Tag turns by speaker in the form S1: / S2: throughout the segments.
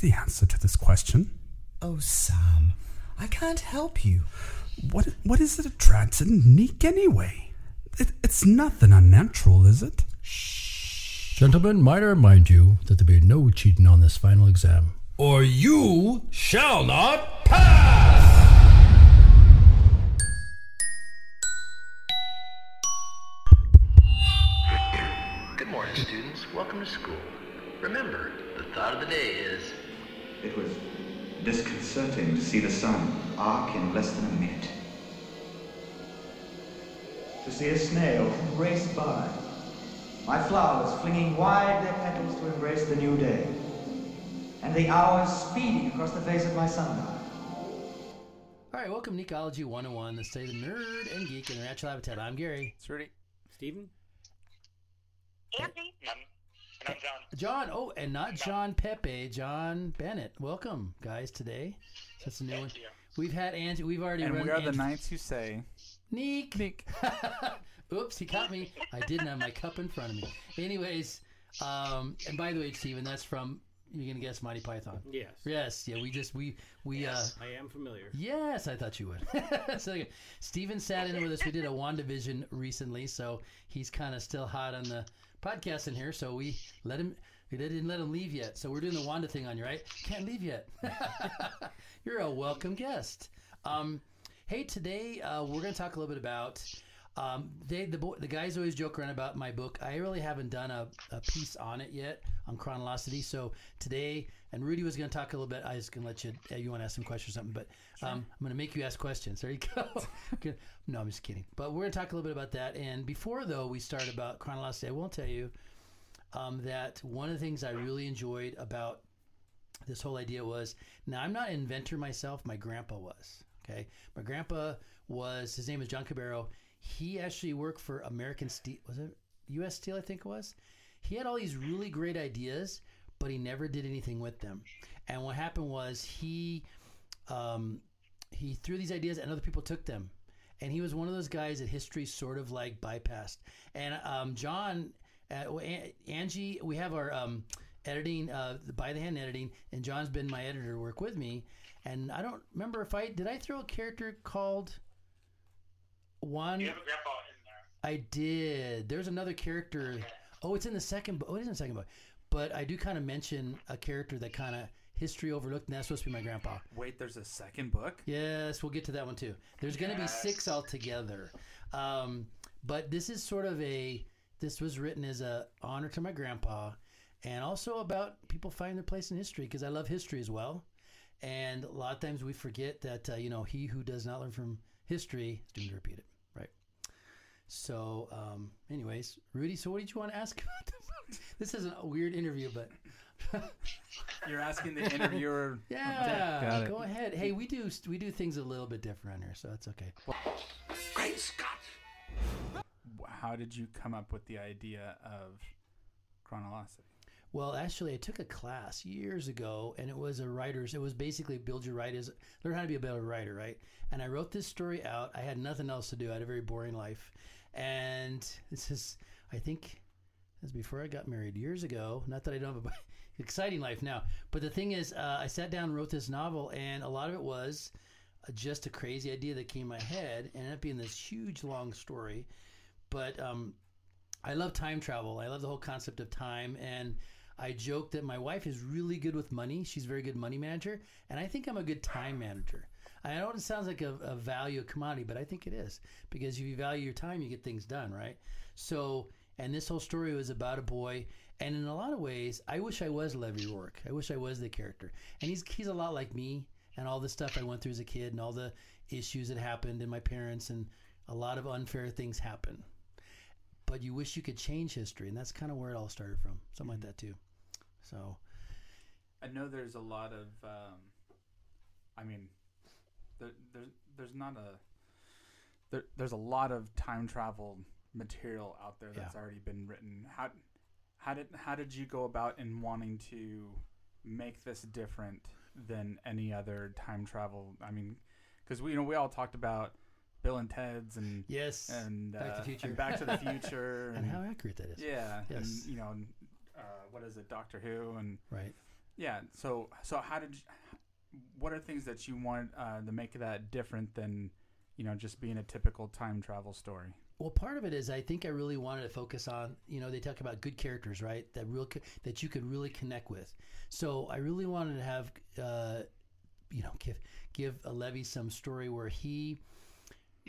S1: the answer to this question?
S2: Oh, Sam, I can't help you.
S1: What what is it attracts in Nick anyway? It, it's nothing unnatural, is it? Shh.
S3: Gentlemen, might I remind you that there be no cheating on this final exam.
S4: Or you shall not pass!
S5: Good morning, students. Welcome to school. Remember, the thought of the day is
S6: It was disconcerting to see the sun arc in less than a minute. To see a snail race by. My flowers flinging wide their petals to embrace the new day. And the hours speeding across the face of my sundial.
S3: All right, welcome to Ecology 101, the state of nerd and geek in their natural habitat. I'm Gary.
S7: It's Rudy. Steven?
S8: Andy.
S9: And I'm John.
S3: John, oh, and not John Pepe, John Bennett. Welcome, guys, today. That's a new one.
S9: You.
S3: We've had Angie, we've already
S7: And
S3: run
S7: we are the knights who say,
S3: Neek.
S7: Nick.
S3: Oops, he caught me. I didn't have my cup in front of me. Anyways, um, and by the way, Steven, that's from you're gonna guess Monty Python.
S10: Yes.
S3: Yes, yeah, we just we we uh
S10: I am familiar.
S3: Yes, I thought you would. so Steven sat in with us. We did a WandaVision recently, so he's kind of still hot on the podcast in here. So we let him. We didn't let him leave yet. So we're doing the Wanda thing on you, right? Can't leave yet. You're a welcome guest. Um, hey, today uh, we're going to talk a little bit about. Um, they the boy, the guys always joke around about my book. I really haven't done a, a piece on it yet on chronologity. So today, and Rudy was going to talk a little bit. I was going to let you. Uh, you want to ask some questions or something, but um, I'm going to make you ask questions. There you go. No, I'm just kidding. But we're going to talk a little bit about that. And before though, we start about chronologity. I will tell you um, that one of the things I really enjoyed about this whole idea was now I'm not an inventor myself. My grandpa was. Okay, my grandpa was. His name is John Cabero. He actually worked for American Steel. Was it U.S. Steel? I think it was. He had all these really great ideas, but he never did anything with them. And what happened was he um, he threw these ideas, and other people took them. And he was one of those guys that history sort of like bypassed. And um, John, uh, Angie, we have our um, editing, uh, the by the hand editing, and John's been my editor to work with me. And I don't remember if I did I throw a character called one.
S9: You have a grandpa in there.
S3: I did. There's another character. Oh, it's in the second book. Oh, it is in the second book. But I do kind of mention a character that kind of history overlooked, and that's supposed to be my grandpa.
S7: Wait, there's a second book?
S3: Yes, we'll get to that one too. There's going to be six altogether. Um, but this is sort of a. This was written as a honor to my grandpa, and also about people finding their place in history because I love history as well. And a lot of times we forget that uh, you know he who does not learn from history is doomed to repeat it. Right. So, um, anyways, Rudy. So, what did you want to ask about the book? This is a weird interview, but
S7: You're asking the interviewer.
S3: yeah,
S7: Got it.
S3: go ahead. Hey, we do we do things a little bit different here, so that's okay.
S9: Great Scott!
S7: How did you come up with the idea of chronologity?
S3: Well, actually, I took a class years ago, and it was a writer's. It was basically build your writers, learn how to be a better writer, right? And I wrote this story out. I had nothing else to do. I had a very boring life, and this is, I think, this is before I got married years ago. Not that I don't have an exciting life now, but the thing is, uh, I sat down and wrote this novel, and a lot of it was uh, just a crazy idea that came in my head, and ended up being this huge long story. But um, I love time travel. I love the whole concept of time. And I joke that my wife is really good with money. She's a very good money manager. And I think I'm a good time manager. I know it sounds like a, a value, a commodity, but I think it is. Because if you value your time, you get things done, right? So, and this whole story was about a boy. And in a lot of ways, I wish I was Levy Rourke. I wish I was the character. And he's, he's a lot like me and all the stuff I went through as a kid and all the issues that happened and my parents and a lot of unfair things happen but you wish you could change history, and that's kind of where it all started from, something like that too. So,
S7: I know there's a lot of. Um, I mean, there, there's there's not a. There, there's a lot of time travel material out there that's
S3: Yeah.
S7: already been written. How how did how did you go about in wanting to make this different than any other time travel? I mean, because we you know we all talked about Bill and Ted's and
S3: yes,
S7: and
S3: Back to the
S7: uh,
S3: Future.
S7: and Back to the Future
S3: and how accurate that is.
S7: yeah,
S3: Yes.
S7: and you know, uh, what is it, Doctor Who, and
S3: Right.
S7: Yeah. So so how did you, what are things that you want uh, to make that different than you know just being a typical time travel story?
S3: Well, part of it is I think I really wanted to focus on you know they talk about good characters, right? That real that you could really connect with. So I really wanted to have uh, you know give give a Levy some story where he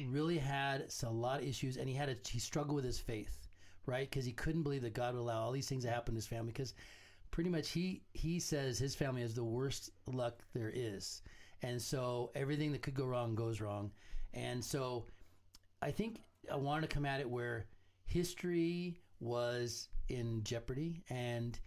S3: really had a lot of issues and he had a he struggled with his faith, right? Because he couldn't believe that God would allow all these things to happen to his family because pretty much he he says his family has the worst luck there is. And so everything that could go wrong goes wrong. And so i think i wanted to come at it where history was in jeopardy and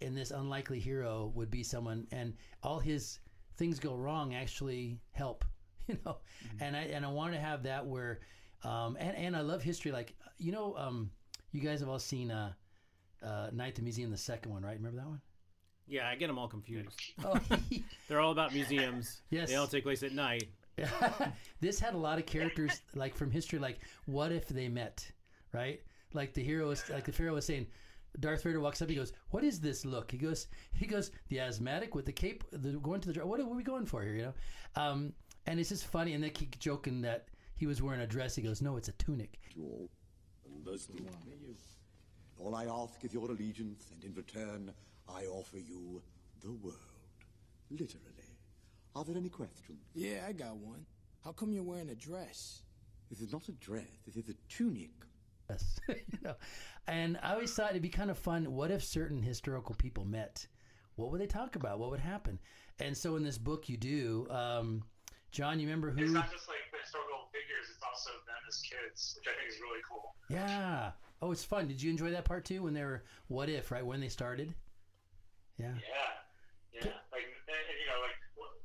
S3: and this unlikely hero would be someone and all his things go wrong actually help you know? And i and i want to have that where um and and i love history. Like you know um you guys have all seen uh uh, Night at the Museum, the second one, right? Remember that one?
S8: Yeah, I get them all confused.
S3: Oh,
S8: They're all about museums.
S3: Yes.
S8: They all take place at night.
S3: this had a lot of characters like from history. Like, what if they met? Right? Like the hero was, like the pharaoh was saying. Darth Vader walks up. He goes, "What is this look?" He goes, "He goes the asthmatic with the cape, the, going to the what are we going for here?" You know, um, and it's just funny. And they keep joking that he was wearing a dress. He goes, "No, it's a tunic."
S10: you all, and those who honor you. All I ask is your allegiance, and in return, I offer you the world. Literally. Are there any questions?
S11: Yeah, I got one. How come you're wearing a dress?
S10: This is not a dress, this is a tunic.
S3: Yes, you know, and I always thought it'd be kind of fun. What if certain historical people met? What would they talk about? What would happen? And so in this book, you do, um, John. You remember who?
S9: It's not just like historical figures; it's also them as kids, which I think is really cool.
S3: Yeah. Oh, it's fun. Did you enjoy that part too? When they were what if right when they started? Yeah.
S9: Yeah, yeah. Like, and, you know, like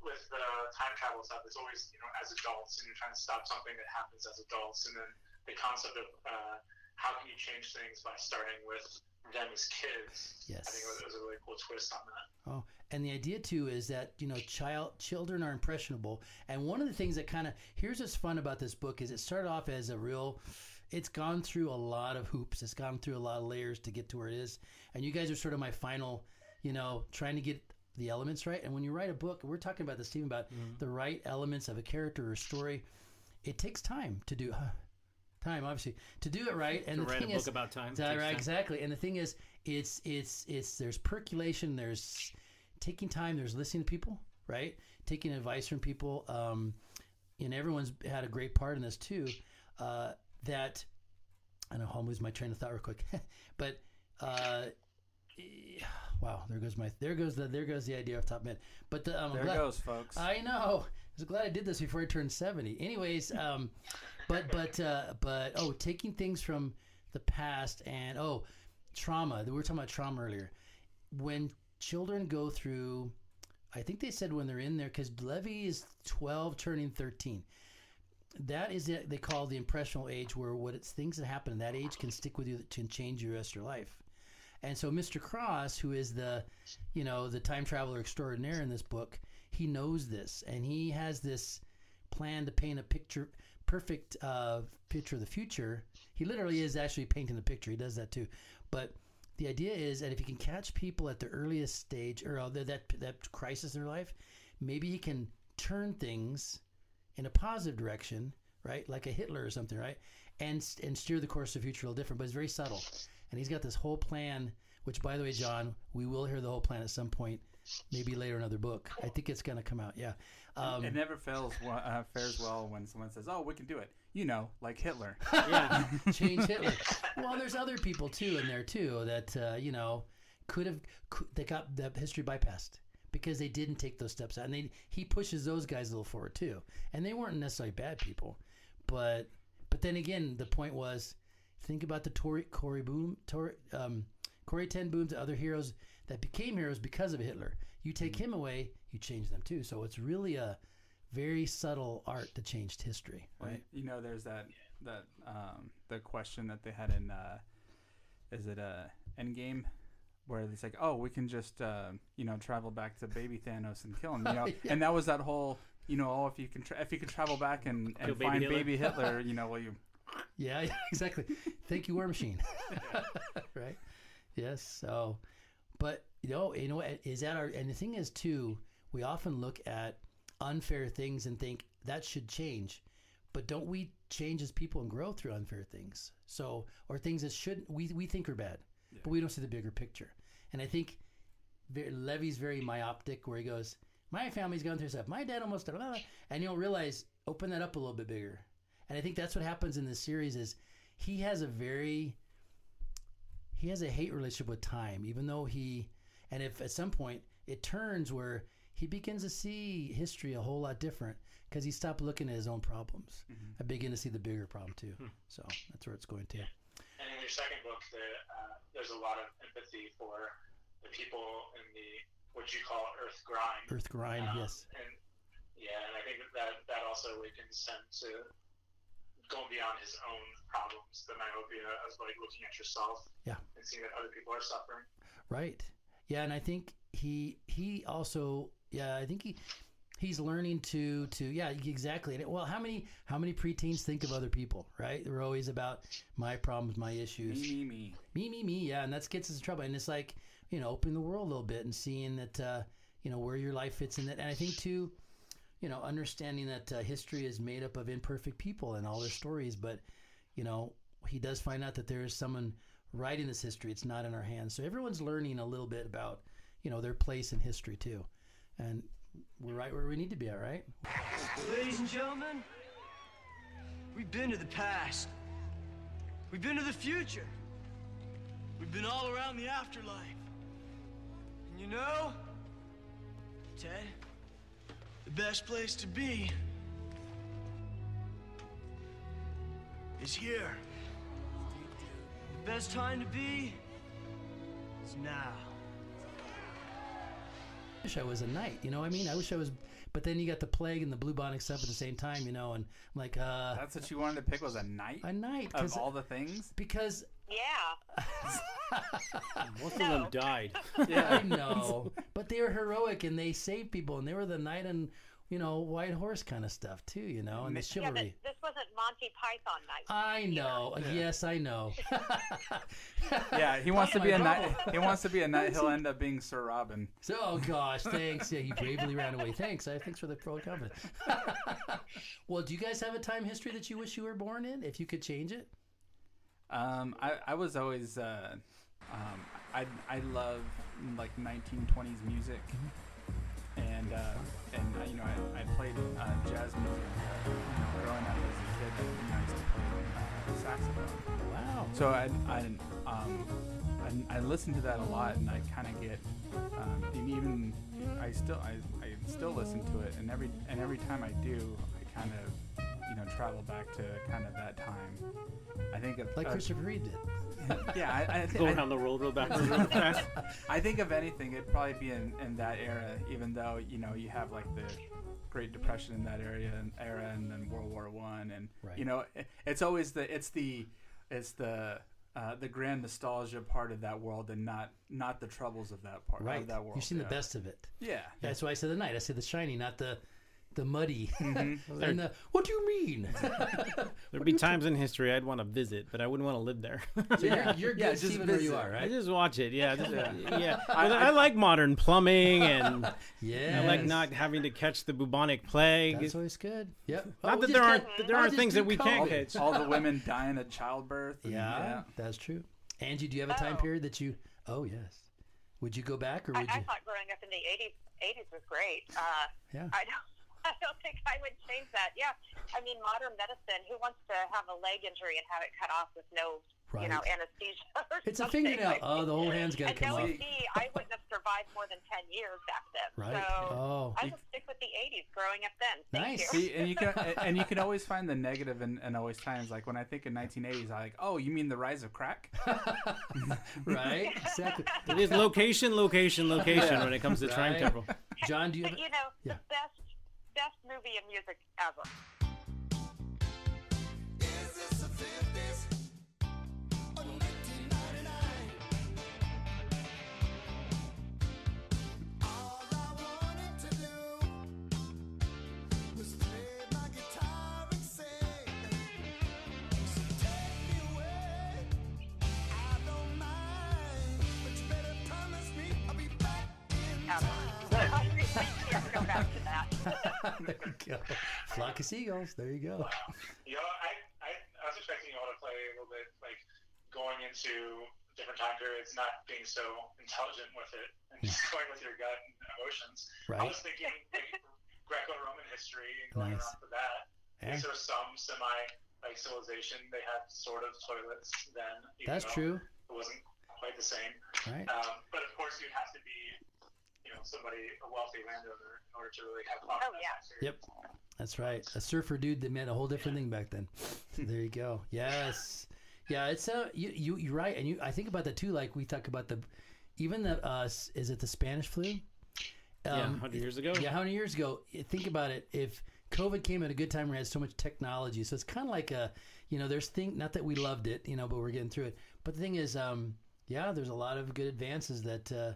S9: with the time travel stuff, it's always you know as adults, and you're trying to stop something that happens as adults, and then the concept of uh, how can you change things by starting with them as kids.
S3: Yes.
S9: I think it was a really cool twist on that.
S3: Oh, and the idea too is that you know, child children are impressionable, and one of the things that kind of here's what's fun about this book is it started off as a real. It's gone through a lot of hoops. It's gone through a lot of layers to get to where it is, and you guys are sort of my final, you know, trying to get the elements right. And when you write a book, we're talking about this, Stephen, about the right elements of a character or story. It takes time to do. time obviously to do it right and
S8: To
S3: the
S8: write a
S3: thing
S8: book about time
S3: Right,
S8: time.
S3: exactly and the thing is it's it's it's there's percolation there's taking time there's listening to people right taking advice from people um and everyone's had a great part in this too uh that i know i'll lose my train of thought real quick but uh wow there goes my there goes the there goes the idea off top of my head but the, um,
S7: There
S3: glad-
S7: goes, folks.
S3: i know. I was glad i did this before i turned 70 anyways um but but uh but oh taking things from the past and oh trauma. We were talking about trauma earlier. When children go through i think they said when they're in there because levy is 12 turning 13 that is it they call the impressionable age where what it's things that happen in that age can stick with you that can change your rest of your life. And so mr cross who is the you know the time traveler extraordinaire in this book he knows this and he has this plan to paint a picture perfect uh, picture of the future. He literally is actually painting the picture. He does that too. But the idea is that if he can catch people at the earliest stage or uh, that that, that crisis in their life maybe he can turn things in a positive direction, right? Like a Hitler or something, right? And and steer the course of the future a little different, but it's very subtle. And he's got this whole plan, which, by the way, John, we will hear the whole plan at some point, maybe later in another book. I think it's going to come out. Yeah. Um,
S7: it never fails uh, fares well when someone says, "Oh, we can do it." You know, like Hitler.
S3: yeah, change Hitler. Well, there's other people too in there too that uh, you know could have could, they got the history bypassed because they didn't take those steps out, and they, he pushes those guys a little forward too, and they weren't necessarily bad people, but but then again, the point was think about the Tory Corrie Boom, Tory, um, Corrie Ten Booms, the other heroes that became heroes because of Hitler. You take him away, you change them too. So it's really a very subtle art to change history, right?
S7: You know, there's that that um, the question that they had in uh, is it uh, Endgame, where it's like, oh, we can just uh, you know travel back to Baby Thanos and kill him, you know,
S3: Yeah.
S7: and that was that whole you know, oh, if you can tra- if you can travel back and, and
S8: Baby
S7: find
S8: Hitler.
S7: Baby Hitler, you know, well you
S3: Yeah, yeah, exactly. Thank you, War Machine. right? Yes. So, but you know, you know, what, is that our? And the thing is, too, we often look at unfair things and think that should change, but don't we change as people and grow through unfair things? So, or things that shouldn't we we think are bad, but we don't see the bigger picture. And I think Levy's very myopic, where he goes, "My family's gone through stuff. My dad almost," blah, blah, blah," and you'll realize open that up a little bit bigger. And I think that's what happens in this series is he has a very he has a hate relationship with time, even though he, and if at some point it turns where he begins to see history a whole lot different because he stopped looking at his own problems. Mm-hmm. I begin to see the bigger problem too. Hmm. So that's where it's going to.
S9: In your second book, uh, there's a lot of empathy for the people in the what you call Earth grind.
S3: Earth grind,
S9: Um,
S3: yes.
S9: And yeah, and I think that that, that also awakens him to going beyond his own problems, the myopia, as like looking at yourself
S3: Yeah.
S9: and seeing that other people are suffering.
S3: Right. Yeah, and I think he he also yeah I think he he's learning to to yeah exactly. And, Well, how many how many preteens think of other people? Right. They're always about my problems, my issues.
S7: Me, me, me.
S3: me me me yeah and that's gets us in trouble and it's like you know opening the world a little bit and seeing that uh, you know where your life fits in that and i think too you know understanding that uh, history is made up of imperfect people and all their stories but you know he does find out that there is someone writing this history it's not in our hands so everyone's learning a little bit about you know their place in history too and we're right where we need to be all right?
S12: Ladies and gentlemen, we've been to the past. We've been to the future. We've been all around the afterlife. And you know, Ted, the best place to be is here. The best time to be is now.
S3: I wish I was a knight. You know what I mean? I wish I was. But then you got the plague and the bubonic stuff at the same time, you know, and I'm like, uh,
S7: That's what you wanted to pick was a knight.
S3: A knight
S7: of
S3: 'cause-
S7: all the things.
S3: because
S13: Yeah.
S8: Most of them died.
S3: I know, but they were heroic and they saved people, and they were the knight and you know white horse kind of stuff too, you know, and the chivalry.
S13: but this wasn't Monty Python night.
S3: I know. Yes, I know.
S7: Yeah, he wants to be a knight. He wants to be a knight. He'll end up being Sir Robin.
S3: So, oh gosh, thanks. Yeah, he bravely ran away. Thanks. I thanks for the pro comment. well, do you guys have a time history that you wish you were born in? If you could change it,
S7: Um, I, I was always uh, um, I I love like 1920s music, and uh, and uh, you know I, I played uh, jazz music uh, growing up saxophone.
S3: Wow.
S7: So I I um I, I listen to that a lot, and I kind of get um, and even I still I, I still listen to it, and every and every time I do, I kind of you know travel back to kind of that time. I think of,
S3: like
S7: uh,
S3: Christopher Reeve did.
S7: yeah, I, I thi-
S8: Go
S7: I-
S8: around the world real backwards real fast.
S7: I think of anything, it'd probably be in, in that era, even though you know you have like the Great Depression in that area and era, and then World War One, and
S3: Right.
S7: you know it, it's always the it's the it's the uh, the grand nostalgia part of that world, and not not the troubles of that part
S3: Right.
S7: of that world.
S3: You've seen
S7: yeah.
S3: the best of it.
S7: Yeah.
S3: That's why I said the night. I said the shiny, not the the muddy.
S7: Mhm.
S3: and the, what do you mean?
S8: There'd be times in history I'd want to visit, but I wouldn't want to live there.
S3: So you're- you're good,
S7: Yeah, just
S3: where you are, right?
S8: I just watch it. Yeah, just,
S7: Yeah.
S8: yeah.
S7: I-
S8: I,
S7: I-
S8: like modern plumbing, and
S3: Yes.
S8: I like not having to catch the bubonic plague.
S3: That's always good. Yep.
S8: Not
S3: Oh,
S8: that there aren't that there aren't things that we can't catch.
S7: All the women dying at childbirth. and-
S3: Yeah, that's true. Angie, do you have a time
S13: Oh.
S3: period that you? Oh yes. Would you go back or
S13: I,
S3: would
S13: I
S3: you?
S13: I thought growing up in the 80s, 80s was great. Uh,
S3: Yeah.
S13: I don't. I don't think I would change that. Yeah, I mean, modern medicine. Who wants to have a leg injury and have it cut off with no, you know, anesthesia? Or
S3: It's a
S13: something?
S3: fingernail.
S13: Like,
S3: Oh, the whole hand's got to
S13: and
S3: come
S13: knowing
S3: off.
S13: me, I wouldn't have survived more than 10 years back then.
S3: Right.
S13: So
S3: Oh.
S13: I will stick with the 80s. Growing up then. Thank You.
S7: See, and you can and you can always find the negative in, in always times. Like when I think in 1980s, I like, oh, you mean the rise of crack?
S3: right. Exactly.
S8: It is location, location, location
S7: Yeah.
S8: when it comes to time
S3: Right.
S8: travel.
S3: John, do you?
S13: But
S3: Have
S13: you know,
S3: Yeah.
S13: the best, best movie and music ever.
S3: there you go. Flock of seagulls. There you go.
S9: You know, I, I, I was expecting you all to play a little bit like going into different time periods, not being so intelligent with it, and just going with your gut and emotions.
S3: Right.
S9: I was thinking like, Greco-Roman history and going
S3: Nice.
S9: around for that.
S3: Yeah.
S9: There was some semi like civilization, they had sort of toilets then.
S3: That's true.
S9: It wasn't quite the same.
S3: Right.
S9: Um, but of course, you'd have to be, you know, somebody a wealthy landowner in order to really have fun.
S13: Oh,
S9: with
S13: yeah.
S9: that.
S3: Yep. That's right. A surfer dude that meant a whole different thing back then. there you go. Yes. Yeah, it's a, you you you're right, and you I think about that too. Like we talk about the even the uh is it the Spanish flu?
S8: Yeah, 100 years ago.
S3: Yeah, how many years ago? Think about it. If COVID came at a good time, we had so much technology, so it's kind of like a you know there's thing not that we loved it, you know, but we're getting through it. But the thing is, um, yeah, there's a lot of good advances that uh,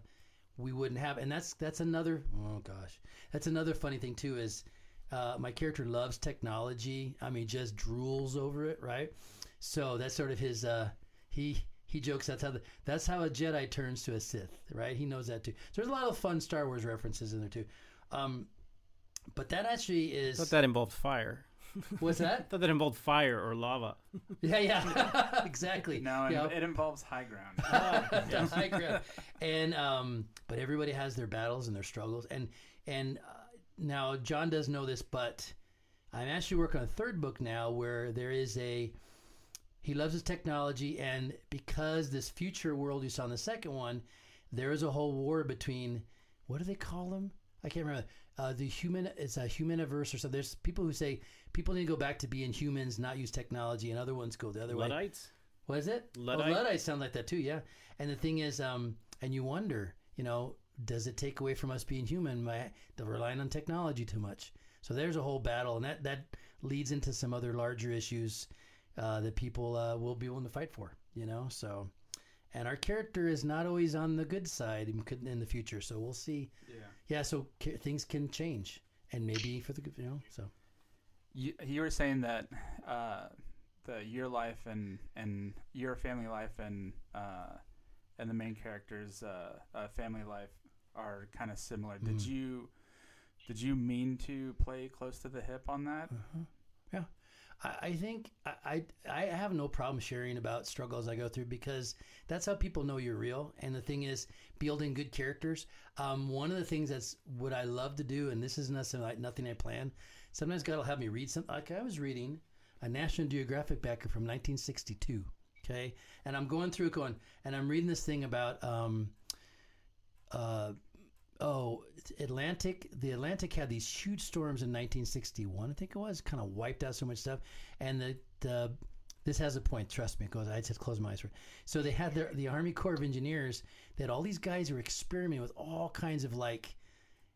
S3: we wouldn't have, and that's that's another oh gosh, that's another funny thing too is. Uh, my character loves technology. I mean, just drools over it, right? So that's sort of his. Uh, he he jokes that's how the, that's how a Jedi turns to a Sith, right? He knows that too. So there's a lot of fun Star Wars references in there too. Um, but that actually is
S8: thought that involved fire.
S3: What's that?
S8: I thought that involved fire or lava.
S3: yeah, yeah, exactly.
S7: No, it,
S3: Yeah.
S7: it involves high ground.
S3: the high ground. And um, but everybody has their battles and their struggles. And and uh, now John does know this, but I'm actually working on a third book now where there is a he loves his technology, and because this future world you saw in the second one, there is a whole war between what do they call them? I can't remember. Uh, the human it's a humaniverse or something. There's people who say people need to go back to being humans, not use technology, and other ones go the other way.
S8: Luddites?
S3: What is it?
S8: Luddite?
S3: Oh, Luddites sound like that too, yeah. And the thing is, um, and you wonder, you know, does it take away from us being human by the relying on technology too much? So there's a whole battle, and that that leads into some other larger issues uh, that people uh, will be willing to fight for, you know. So, and our character is not always on the good side in, in the future, so we'll see.
S7: Yeah.
S3: Yeah. So ca- things can change, and maybe for the good, you know. So.
S7: You, you were saying that uh, the your life and and your family life and uh, and the main character's uh, uh, family life are kind of similar. Did
S3: Mhm.
S7: you did you mean to play close to the hip on that?
S3: Yeah, I, think I, I I have no problem sharing about struggles I go through because that's how people know you're real. And the thing is, building good characters. Um, one of the things that's what I love to do, and this is nothing like nothing I plan. Sometimes God will have me read something. Like I was reading a National Geographic backer from 1962. Okay, and I'm going through going, and I'm reading this thing about. Um, uh, oh, Atlantic. The Atlantic had these huge storms in 1961. I think it was kind of wiped out so much stuff, and the the this has a point. Trust me, it goes. I just close my eyes for it. So they had their the Army Corps of Engineers. They had all these guys who were experimenting with all kinds of like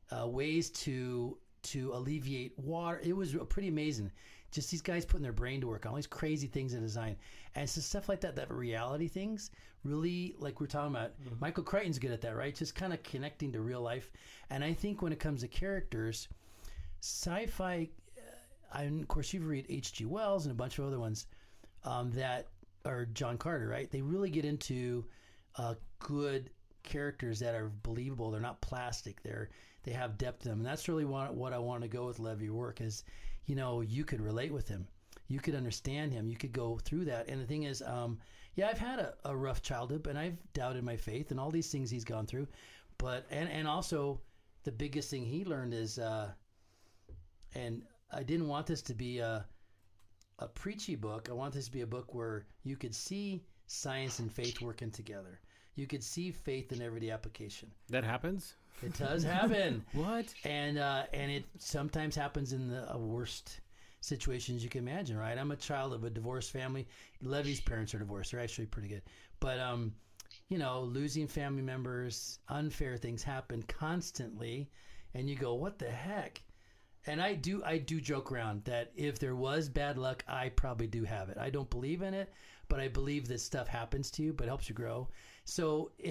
S3: uh, ways to to alleviate water. It was pretty amazing. Just these guys putting their brain to work on all these crazy things in design, and so stuff like that, that reality things, really like we're talking about. Michael Crichton's good at that, right? Just kind of connecting to real life. And I think when it comes to characters, sci-fi. Uh, and of course, you've read H.G. Wells and a bunch of other ones um, that are John Carter, right? They really get into uh, good characters that are believable. They're not plastic. They're they have depth to them, and that's really what, what I want to go with Levy Rourke is, you know, you could relate with him, you could understand him, you could go through that. And the thing is, um, yeah, I've had a, a rough childhood, and I've doubted my faith and all these things he's gone through, but and and also the biggest thing he learned is, uh, and I didn't want this to be a a preachy book. I want this to be a book where you could see science and faith working together. You could see faith in everyday application.
S8: That happens.
S3: It does happen.
S8: what?
S3: And uh, and it sometimes happens in the uh, worst situations you can imagine. Right? I'm a child of a divorced family. Levy's parents are divorced. They're actually pretty good. But um, you know, losing family members, unfair things happen constantly, and you go, "What the heck?" And I do, I do joke around that if there was bad luck, I probably do have it. I don't believe in it, but I believe that stuff happens to you, but helps you grow. So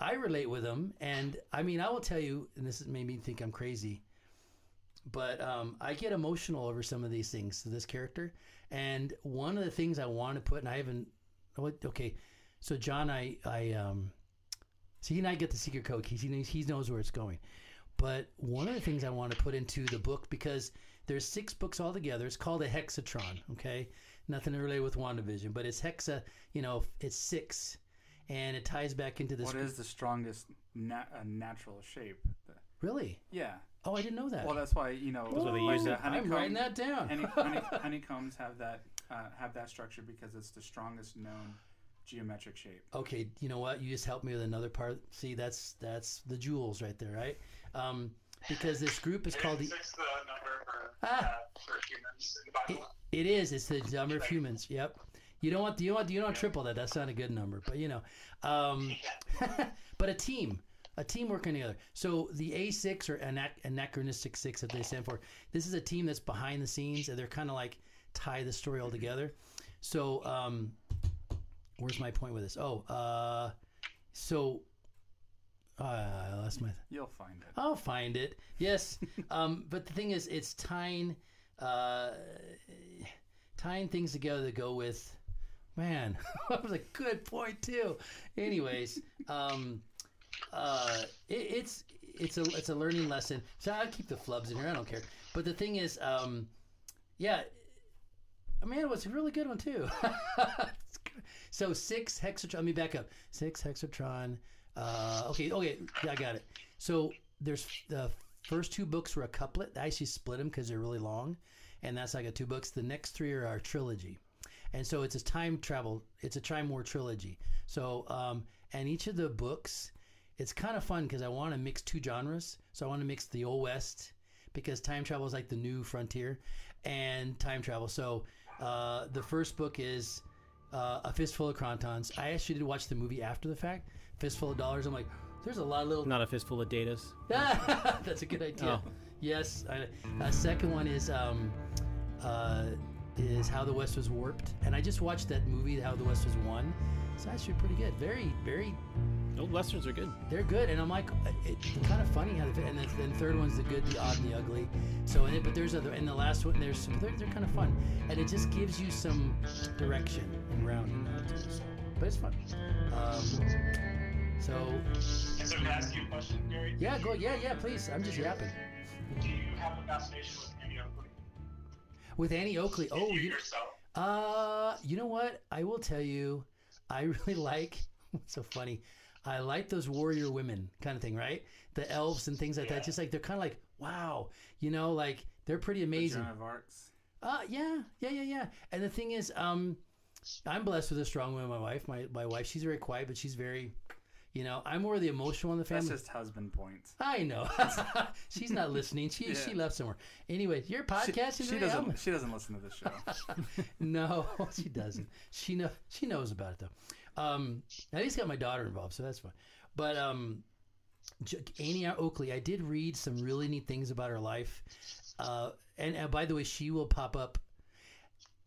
S3: I relate with them, and I mean, I will tell you, and this made me think I'm crazy, but um, I get emotional over some of these things to this character. And one of the things I want to put, and I haven't, okay, so John, I, I, um, so he and I get the secret code. He, he knows- he knows where it's going, But one of the things I want to put into the book because there's six books all together. It's called a hexatron. Okay, nothing to relate with WandaVision, but it's hexa. You know, it's six, and it ties back into this.
S7: What is the strongest nat- uh, natural shape?
S3: Really?
S7: Yeah.
S3: Oh, I didn't know that.
S7: Well, that's why you know.
S3: That's why they
S7: like
S3: use
S7: the
S3: it. I'm writing that down.
S7: honey- honey- honeycombs have that uh, have that structure because it's the strongest known geometric shape.
S3: Okay, you know what? You just helped me with another part. See, that's that's the jewels right there, right? Um, because this group is called the.
S9: Six the number for,
S3: Ah.
S9: uh, for humans in the Bible.
S3: It is. It's the number of humans. Yep. You don't want. You don't want. You don't want triple that. That's not a good number. But you know, um, but a team, a team working together. So the A6 or anac- anachronistic six, that they stand for. This is a team that's behind the scenes, and they're kind of like tie the story all together. So, um, where's my point with this? Oh, uh, so uh, I lost my.
S7: You'll find it.
S3: I'll find it. Yes, um, but the thing is, it's tying uh, tying things together to go with. Man, that was a good point too. Anyways, um, uh, it, it's it's a it's a learning lesson. So I keep the flubs in here. I don't care. But the thing is, um, yeah, man, it was a really good one too. so six hexatron. Let me back up. Six hexatron. Uh, okay, okay, I got it. So there's the first two books were a couplet. I actually split them because they're really long, and that's like a two books. The next three are our trilogy, and so it's a time travel. It's a time war trilogy. So um, and each of the books, it's kind of fun because I want to mix two genres. So I want to mix the old west because time travel is like the new frontier, and time travel. So uh, the first book is uh, a fistful of crontons. I actually did watch the movie after the fact. Fistful of dollars. I'm like, there's a lot of little.
S8: Not a fistful of datas.
S3: That's a good idea.
S8: Oh.
S3: Yes. I, uh, second one is um, uh, is How the West Was Warped, and I just watched that movie, How the West Was Won. It's actually pretty good. Very, very.
S8: Old westerns are good.
S3: They're good, and I'm like, it's kind of funny how. They, and then the third one's the good, the odd, and the ugly. So, and it, but there's other, and the last one, there's some, they're, they're kind of fun, and it just gives you some direction and grounding. uh, too, so. But it's fun. Um, so,
S9: can I ask you a question, Gary?
S3: yeah, go, yeah, yeah, please. I'm just yapping.
S9: Do you have a fascination with Annie Oakley?
S3: With Annie Oakley. Oh,
S9: you
S3: uh, you know what? I will tell you, I really like. What's so funny? I like those warrior women kind of thing, right? The elves and things like that. Just like they're kind of like, wow, you know, like they're pretty amazing.
S7: Joan of Arcs.
S3: Uh, yeah, yeah, yeah, yeah. And the thing is, um, I'm blessed with a strong woman. My wife, my my wife, she's very quiet, but she's very, you know, I'm more the emotional in the family.
S7: That's just husband points.
S3: I know. she's not listening. She she left somewhere. Anyway, your podcast
S7: She,
S3: is
S7: she doesn't. She doesn't listen to this show.
S3: no, she doesn't. She know she knows about it though. Um, at least got my daughter involved, so that's fine. But um, Annie Oakley, I did read some really neat things about her life. Uh, and uh, by the way, she will pop up.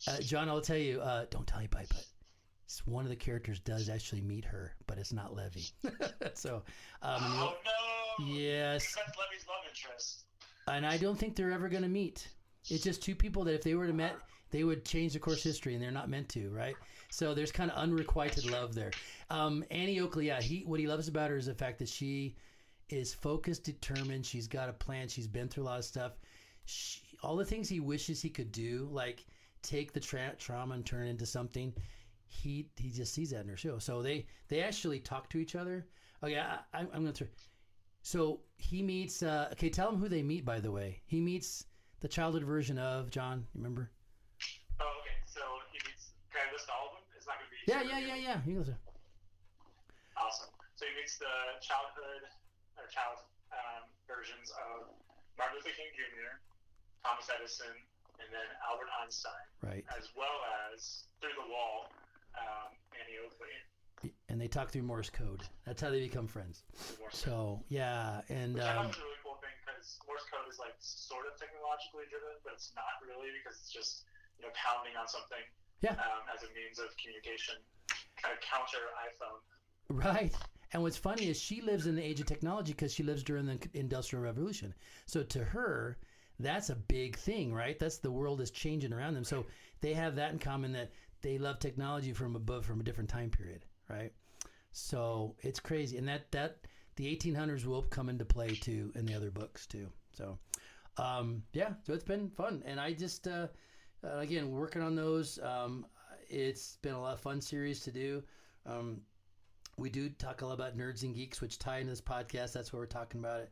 S3: Uh, John, I'll tell you. Uh, don't tell anybody, but one of the characters does actually meet her, but it's not Levy. so, um,
S9: Oh no!
S3: yes,
S9: Levy's love interest.
S3: and I don't think they're ever going to meet. It's just two people that if they were to met, they would change the course history, and they're not meant to, right? So there's kind of unrequited love there. Um, Annie Oakley, yeah, he what he loves about her is the fact that she is focused, determined. She's got a plan. She's been through a lot of stuff. She, all the things he wishes he could do, like take the tra- trauma and turn it into something. He he just sees that in her show. So they they actually talk to each other. Okay, I, I'm, I'm gonna. Throw, so he meets. Uh, okay, tell him who they meet. By the way, he meets the childhood version of John. You remember?
S9: Oh, okay. So he meets. Can I list all of them? It's not going to be.
S3: Yeah, yeah, yeah, yeah. He goes.
S9: Awesome. So he meets the childhood or child um, versions of Martin Luther King Jr., Thomas Edison, and then Albert Einstein,
S3: Right.
S9: as well as through the wall, um.
S3: And they talk through Morse code. That's how they become friends. So yeah, and
S9: Which I
S3: um,
S9: a really cool thing because Morse code is like sort of technologically driven, but it's not really because it's just you know pounding on something
S3: Yeah.
S9: um, as a means of communication, kind of counter iPhone.
S3: Right. And what's funny is she lives in the age of technology because she lives during the Industrial Revolution. So to her, that's a big thing, right? That's the world is changing around them. So they have that in common that they love technology from above from a different time period, right? So it's crazy, and that that the 1800s will come into play too in the other books too. So, um, yeah, so it's been fun, and I just uh, uh, again working on those. Um, it's been a lot of fun series to do. Um, we do talk a lot about nerds and geeks, which tie into this podcast. That's why we're talking about it.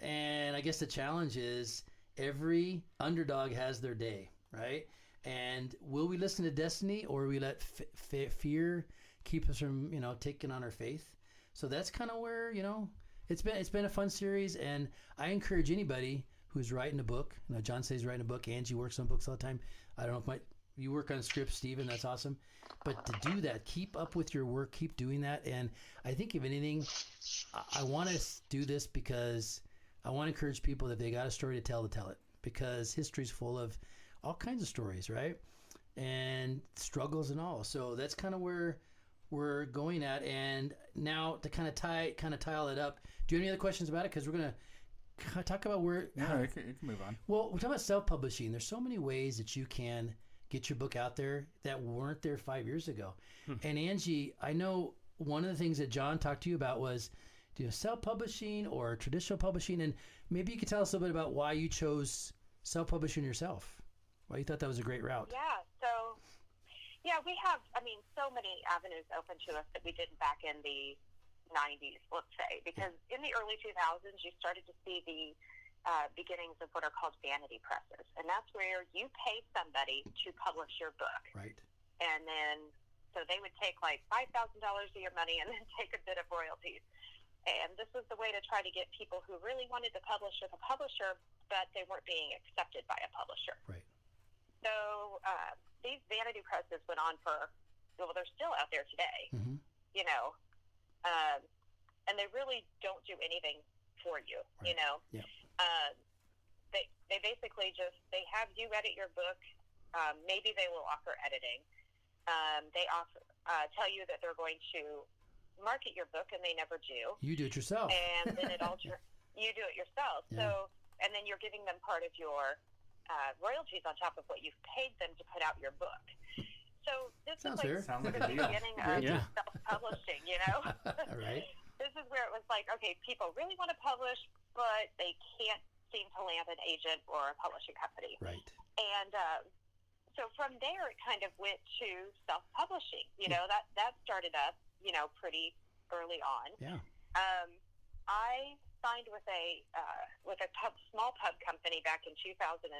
S3: And I guess the challenge is every underdog has their day, right? And will we listen to destiny, or we let f- f- fear keep us from, you know, taking on our faith? So that's kind of where you know it's been. It's been a fun series, and I encourage anybody who's writing a book. You know, John says writing a book. Angie works on books all the time. I don't know if my you work on scripts, Stephen. That's awesome. But to do that, keep up with your work. Keep doing that. And I think if anything, I, I want to do this because I want to encourage people that they got a story to tell to tell it because history's full of all kinds of stories, right? And struggles and all. So that's kind of where we're going at. And now to kind of tie kind of tile it up. Do you have any other questions about it? Because we're gonna talk about where.
S7: Yeah, you can, you can move on.
S3: Well, we're talking about self-publishing. There's so many ways that you can get your book out there that weren't there five years ago. Hmm. And Angie, I know one of the things that John talked to you about was, you know, self-publishing or traditional publishing, and maybe you could tell us a little bit about why you chose self-publishing yourself. Why you thought that was a great route.
S13: Yeah. So, yeah, we have, I mean, so many avenues open to us that we didn't back in the 90s, let's say, because in the early 2000s, you started to see the uh, beginnings of what are called vanity presses. And that's where you pay somebody to publish your book.
S3: Right.
S13: And then, so they would take like $5,000 of your money and then take a bit of royalties. And this was the way to try to get people who really wanted to publish with a publisher, but they weren't being accepted by a publisher.
S3: Right.
S13: So uh, these vanity presses went on for, well, they're still out there today,
S3: Mm-hmm.
S13: you know, um, and they really don't do anything for you, you know.
S3: Yeah.
S13: Um, they they basically just they have you edit your book. Um, maybe they will offer editing. Um, they offer uh, tell you that they're going to market your book, and they never do.
S3: You do it yourself.
S13: And then it all you do it yourself.
S3: Yeah.
S13: So and then you're giving them part of your uh, royalties on top of what you've paid them to put out your book. So this
S3: Sounds
S13: is like
S3: Sounds like
S13: the
S3: deal.
S13: beginning of
S3: Yeah.
S13: self-publishing. You know.
S3: right.
S13: this is where it was like, okay, people really want to publish, but they can't seem to land an agent or a publishing company.
S3: Right.
S13: And um, so from there, it kind of went to self-publishing. You know, that that started up, you know, pretty early on.
S3: Yeah.
S13: Um, I signed with a uh, with a pub, small pub company back in 2003,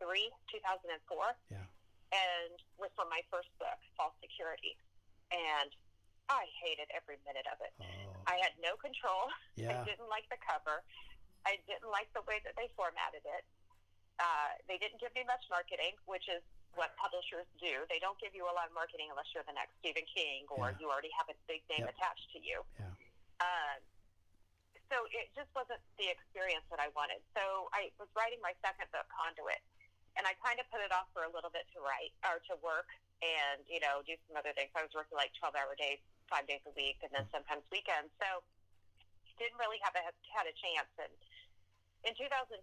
S13: 2004.
S3: Yeah.
S13: And was for my first book, False Security, and I hated every minute of it. I had no control.
S3: Yeah.
S13: I didn't like the cover. I didn't like the way that they formatted it. Uh, they didn't give me much marketing, which is what publishers do. They don't give you a lot of marketing unless you're the next Stephen King or
S3: Yeah.
S13: you already have a big name
S3: Yep.
S13: attached to you.
S3: Yeah.
S13: Um, so it just wasn't the experience that I wanted. So I was writing my second book, Conduit, and I kind of put it off for a little bit to write or to work and you know do some other things. I was working like twelve hour days, five days a week, and then sometimes weekends. So didn't really have a had a chance. And in 2012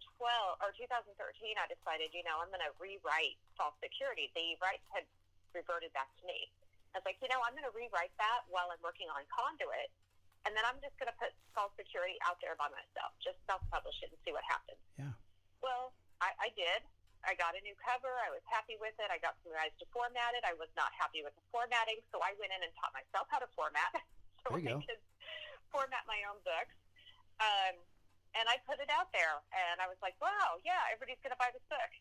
S13: or 2013, I decided, you know, I'm going to rewrite False Security. The rights had reverted back to me. I was like, you know, I'm going to rewrite that while I'm working on Conduit, and then I'm just going to put False Security out there by myself, just self-publish it and see what happens.
S3: Yeah.
S13: Well, I, I did. I got a new cover. I was happy with it. I got some guys to format it. I was not happy with the formatting, so I went in and taught myself how to format. so I
S3: go.
S13: could format my own books. Um, and I put it out there, and I was like, wow, yeah, everybody's going to buy this book.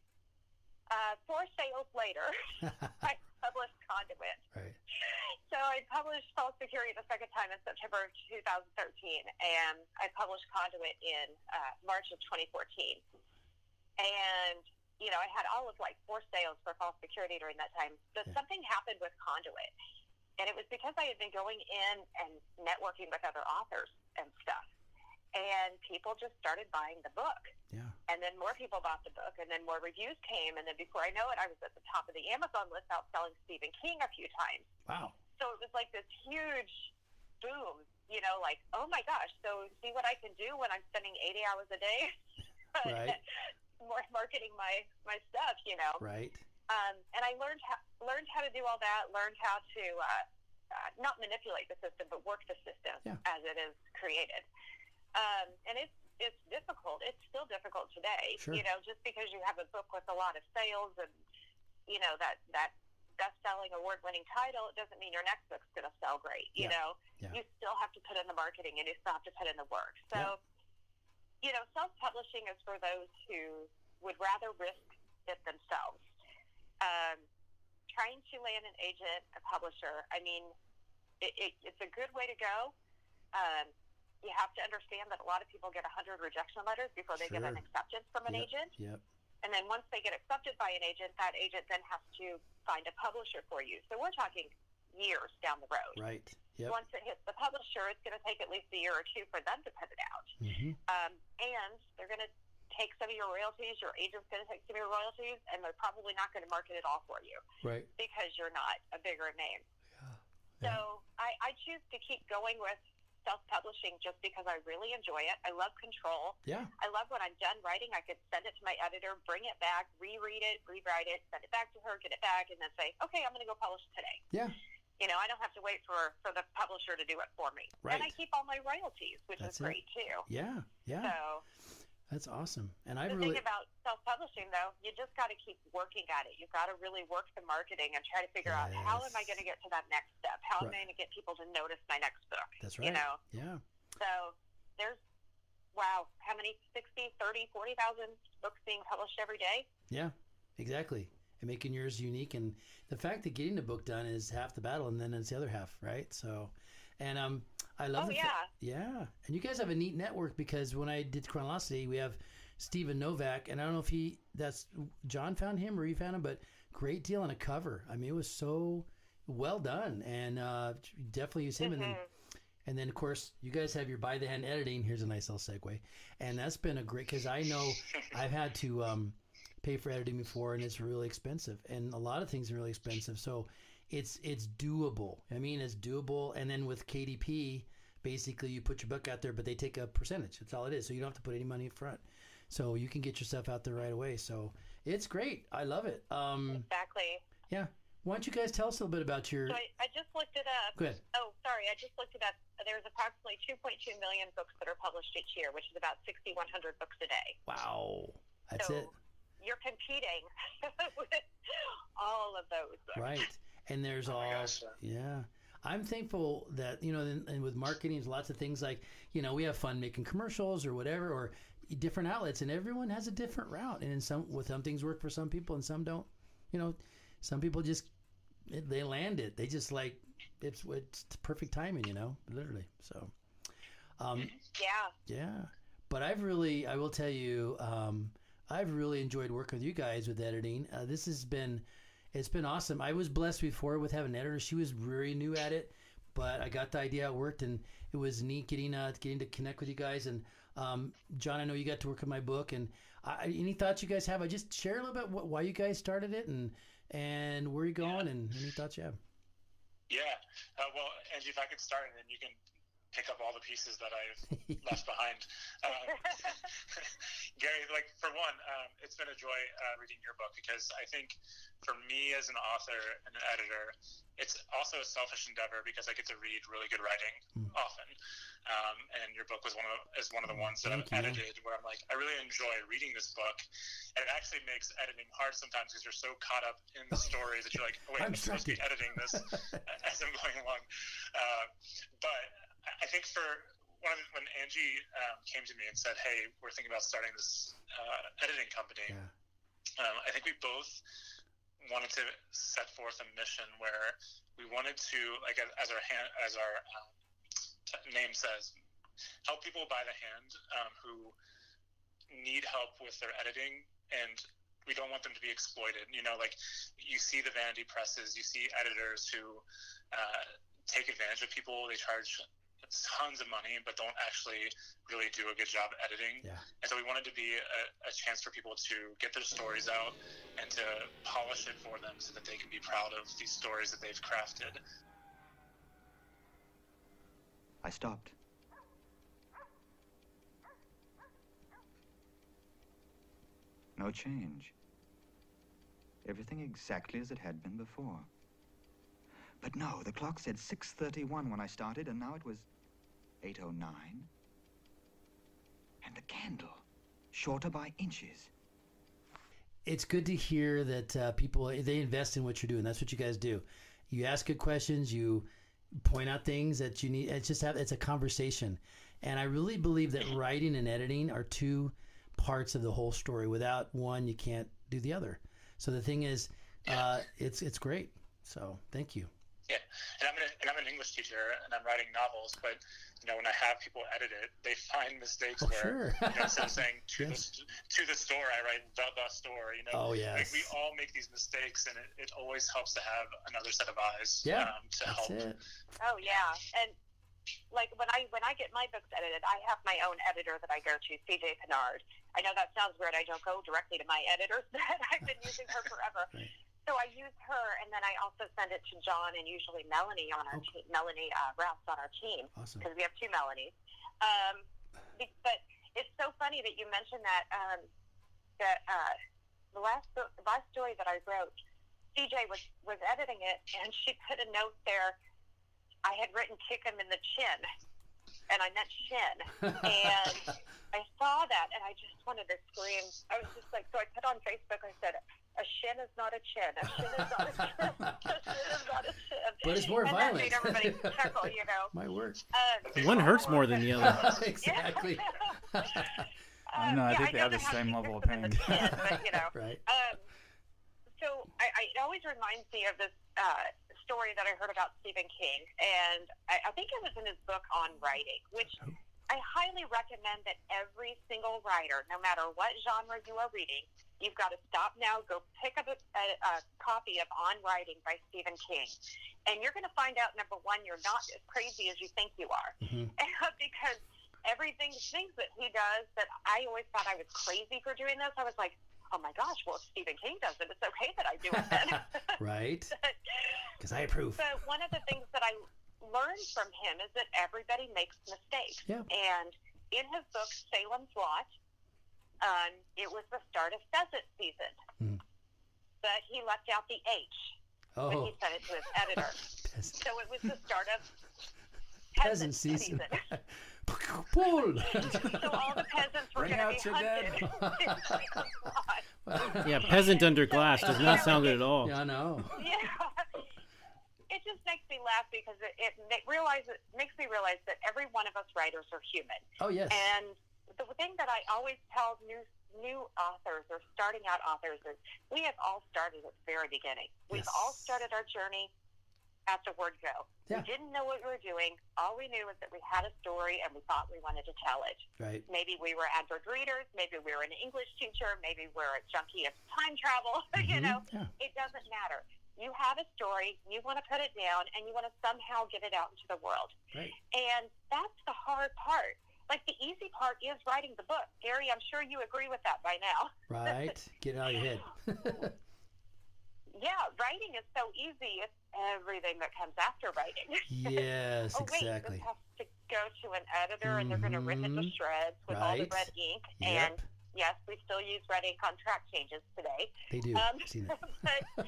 S13: Uh, four sales later, I published Conduit.
S3: Right.
S13: So I published False Security the second time in September of 2013, and I published Conduit in uh, March of 2014. And, you know, I had all of like four sales for False Security during that time. But something happened with Conduit. And it was because I had been going in and networking with other authors and stuff. And people just started buying the book.
S3: Yeah.
S13: And then more people bought the book, and then more reviews came. And then before I know it, I was at the top of the Amazon list outselling Stephen King a few times.
S3: Wow.
S13: So it was like this huge boom, you know, like, oh my gosh, so see what I can do when I'm spending 80 hours a day
S3: Right.
S13: more marketing my, my stuff, you know.
S3: Right.
S13: Um, and I learned how, learned how to do all that, learned how to uh, uh, not manipulate the system, but work the system
S3: Yeah.
S13: as it is created. Um, and it's it's difficult. It's still difficult today.
S3: Sure.
S13: You know, just because you have a book with a lot of sales and you know that that best-selling, award-winning title, it doesn't mean your next book's going to sell great. You
S3: Yeah.
S13: know,
S3: Yeah.
S13: you still have to put in the marketing and you still have to put in the work. So, you know, self-publishing is for those who would rather risk it themselves. Um, trying to land an agent, a publisher, I mean, it, it, it's a good way to go. Um, you have to understand that a lot of people get 100 rejection letters before they get an acceptance from an
S3: Yep,
S13: agent.
S3: Yep.
S13: And then once they get accepted by an agent, that agent then has to find a publisher for you. So we're talking years down the road.
S3: Right. Yep.
S13: Once it hits the publisher, it's going to take at least a year or two for them to put it out.
S3: Mhm.
S13: Um, and they're going to take some of your royalties. Your agent's going to take some of your royalties, and they're probably not going to market it all for you
S3: Right.
S13: because you're not a bigger name. Yeah. So I, I choose to keep going with self-publishing just because I really enjoy it. I love control.
S3: Yeah.
S13: I love when I'm done writing, I could send it to my editor, bring it back, reread it, rewrite it, send it back to her, get it back, and then say, okay, I'm going to go publish today.
S3: Yeah.
S13: You know, I don't have to wait for, for the publisher to do it for me. Right. And I keep all my royalties, which
S3: That's
S13: is
S3: it.
S13: great too.
S3: Yeah. Yeah.
S13: So
S3: That's awesome. And I've really
S13: thing about self-publishing, though, you just got to keep working at it. You've got to really work the marketing and try to figure out how am I going to get to that next step? How am I going to get people to notice my next book?
S3: That's right.
S13: You
S3: right.
S13: know,
S3: Yeah.
S13: so there's wow, how many 60, 30, 40,000 books being published every day?
S3: Yeah, exactly. And making yours unique, and the fact that getting the book done is half the battle, and then it's the other half, right? So, and um, I love.
S13: Oh,
S3: the fa- yeah. And you guys have a neat network because when I did Chronology, we have Stephen Novak, and I don't know if he that's John found him or he found him, but great deal on a cover. I mean, it was so well done, and uh, definitely use him. And then, and then of course, you guys have your by the hand editing. Here's a nice little segue, and that's been a great because I know I've had to um, pay for editing before, and it's really expensive, and a lot of things are really expensive. So it's it's doable. I mean, it's doable. And then with KDP, basically you put your book out there, but they take a percentage. That's all it is. So you don't have to put any money up front. So you can get yourself out there right away. So it's great. I love it. Um,
S13: Exactly.
S3: yeah. Why don't you guys tell us a little bit about your?
S13: So I, I just looked it up.
S3: Go ahead.
S13: Oh, sorry. I just looked it up. There's approximately 2.2 million books that are published each year, which is about 6,100 books a day.
S3: Wow, that's
S13: so
S3: it.
S13: You're competing with all of those books.
S3: Right. And there's all yeah. I'm thankful that you know, and, and with marketing, there's lots of things like you know we have fun making commercials or whatever, or different outlets, and everyone has a different route. And in some, with some things work for some people, and some don't. You know, some people just it, they land it. They just like it's it's perfect timing. You know, literally. So, um,
S13: Yeah.
S3: yeah. But I've really, I will tell you, um, I've really enjoyed working with you guys with editing. Uh, this has been, it's been awesome. I was blessed before with having an editor. She was really new at it, but I got the idea it worked, and it was neat getting uh, getting to connect with you guys. And um, John, I know you got to work on my book. And I, any thoughts you guys have? I just share a little bit what, why you guys started it and and where you're going, and any thoughts you have.
S9: Yeah. Uh, well, Angie, if I could start, and then you can pick up all the pieces that I've left behind. Um, Gary, like for one, um, it's been a joy uh, reading your book because I think for me as an author and an editor, it's also a selfish endeavor because I get to read really good writing often. Um, and your book was one of the, is one of the ones that
S3: Thank
S9: I've
S3: you.
S9: edited where I'm like, I really enjoy reading this book, and it actually makes editing hard sometimes because you're so caught up in the story that you're like, oh, wait,
S3: I'm
S9: I'm, supposed to be editing this as I'm going along. Uh, but I- think for one of when Angie um, came to me and said, "Hey, we're thinking about starting this uh, editing company," um, I think we both wanted to set forth a mission where we wanted to, like, as- as our hand, as our um, t- name says, help people by the hand um, who need help with their editing and we don't want them to be exploited. You know like you see the vanity presses you see editors who uh, take advantage of people. They charge tons of money but don't actually really do a good job editing
S3: Yeah.
S9: and so we wanted to be a, a chance for people to get their stories out and to polish it for them so that they can be proud of these stories that they've crafted
S6: I stopped. No change. Everything exactly as it had been before. But no, the clock said 6.31 when I started, and now it was 8.09. And the candle, shorter by inches.
S3: it's good to hear that uh, people they invest in what you're doing. That's what you guys do. You ask good questions. You point out things that you need. It's just have it's a conversation, and I really believe that writing and editing are two parts of the whole story. Without one, you can't do the other. So the thing is, uh, it's it's great. So thank you.
S9: Yeah, and I'm an, and I'm an English teacher, and I'm writing novels. But you know, when I have people edit it, they find mistakes
S3: Oh,
S9: where
S3: sure.
S9: you know, instead of saying to
S3: Yes.
S9: the to the store, I write the the store. You know,
S3: Oh,
S9: yeah,
S3: yes.
S9: we all make these mistakes, and it, it always helps to have another set of eyes.
S3: Yeah,
S9: um, to
S3: that's
S9: help.
S3: it.
S13: Oh yeah, and like when I when I get my books edited, I have my own editor that I go to, CJ Pinard. I know that sounds weird. I don't go directly to my editor, but I've been using her forever. So I use her, and then I also send it to John and usually Melanie on our team, Melanie uh, Rouse on our team,
S3: Awesome.
S13: because we have two Melanies. Um, but it's so funny that you mentioned that um, that uh, the last book, the last story that I wrote, CJ was was editing it, and she put a note there. I had written "kick him in the chin," and I meant shin, and I saw that, and I just wanted to scream. I was just like, so I put on Facebook. I said, "A shin is not a chin. A shin is not a chin. a shin is not a chin."
S3: But it's more
S13: and
S3: violent.
S13: That made everybody chuckle, you know.
S3: My word.
S13: Um,
S8: One hurts more than the other.
S3: exactly.
S7: I know. I
S13: yeah,
S7: think
S13: I
S7: they have the same level of pain.
S13: chin, but you know.
S3: right.
S13: Um, so I, I, it always reminds me of this uh, story that I heard about Stephen King, and I, I think it was in his book on writing, which I highly recommend that every single writer, no matter what genre you are reading, you've got to stop now, go pick up a, a, a copy of On Writing by Stephen King, and you're going to find out number one, you're not as crazy as you think you are, mm-hmm. because everything things that he does that I always thought I was crazy for doing this, I was like, oh my gosh, well if Stephen King does it, it's okay that I do it then.
S3: Right. Because I approve.
S13: But one of the things that I learned from him is that everybody makes mistakes.
S3: Yeah.
S13: And in his book, Salem's Lot, um, it was the start of pheasant season.
S3: Hmm.
S13: But he left out the H when
S3: Oh.
S13: he sent it to his editor. So it was the start of
S3: Peasant season. Pull.
S13: so all the peasants were
S3: Bring
S13: going
S3: out
S13: to be
S3: your dead.
S13: hunted. in Salem's Lot.
S8: Yeah, peasant under glass does not sound good at all.
S3: Yeah, I know.
S13: yeah. It just makes me laugh because it, it ma- realize it makes me realize that every one of us writers are human.
S3: Oh, yes.
S13: And the thing that I always tell new new authors or starting out authors is we have all started at the very beginning. We've all started our journey at the word go.
S3: Yeah.
S13: We didn't know what we were doing. All we knew was that we had a story and we thought we wanted to tell it.
S3: Right.
S13: Maybe we were avid readers. Maybe we were an English teacher. Maybe we're a junkie of time travel. you
S3: Mhm,
S13: know,
S3: yeah.
S13: it doesn't matter. You have a story. You want to put it down, and you want to somehow get it out into the world.
S3: Right.
S13: And that's the hard part. Like the easy part is writing the book. Gary, I'm sure you agree with that by now.
S3: Right. Get it out of your head.
S13: Yeah, writing is so easy. It's everything that comes after writing.
S3: Yes,
S13: oh wait,
S3: exactly.
S13: this has to go to an editor, and they're going to rip it to
S3: Mhm.
S13: shreds with all the red ink.
S3: Yep.
S13: And yes, we still use red ink on track changes today.
S3: They do.
S13: Um,
S3: I've seen it.
S13: but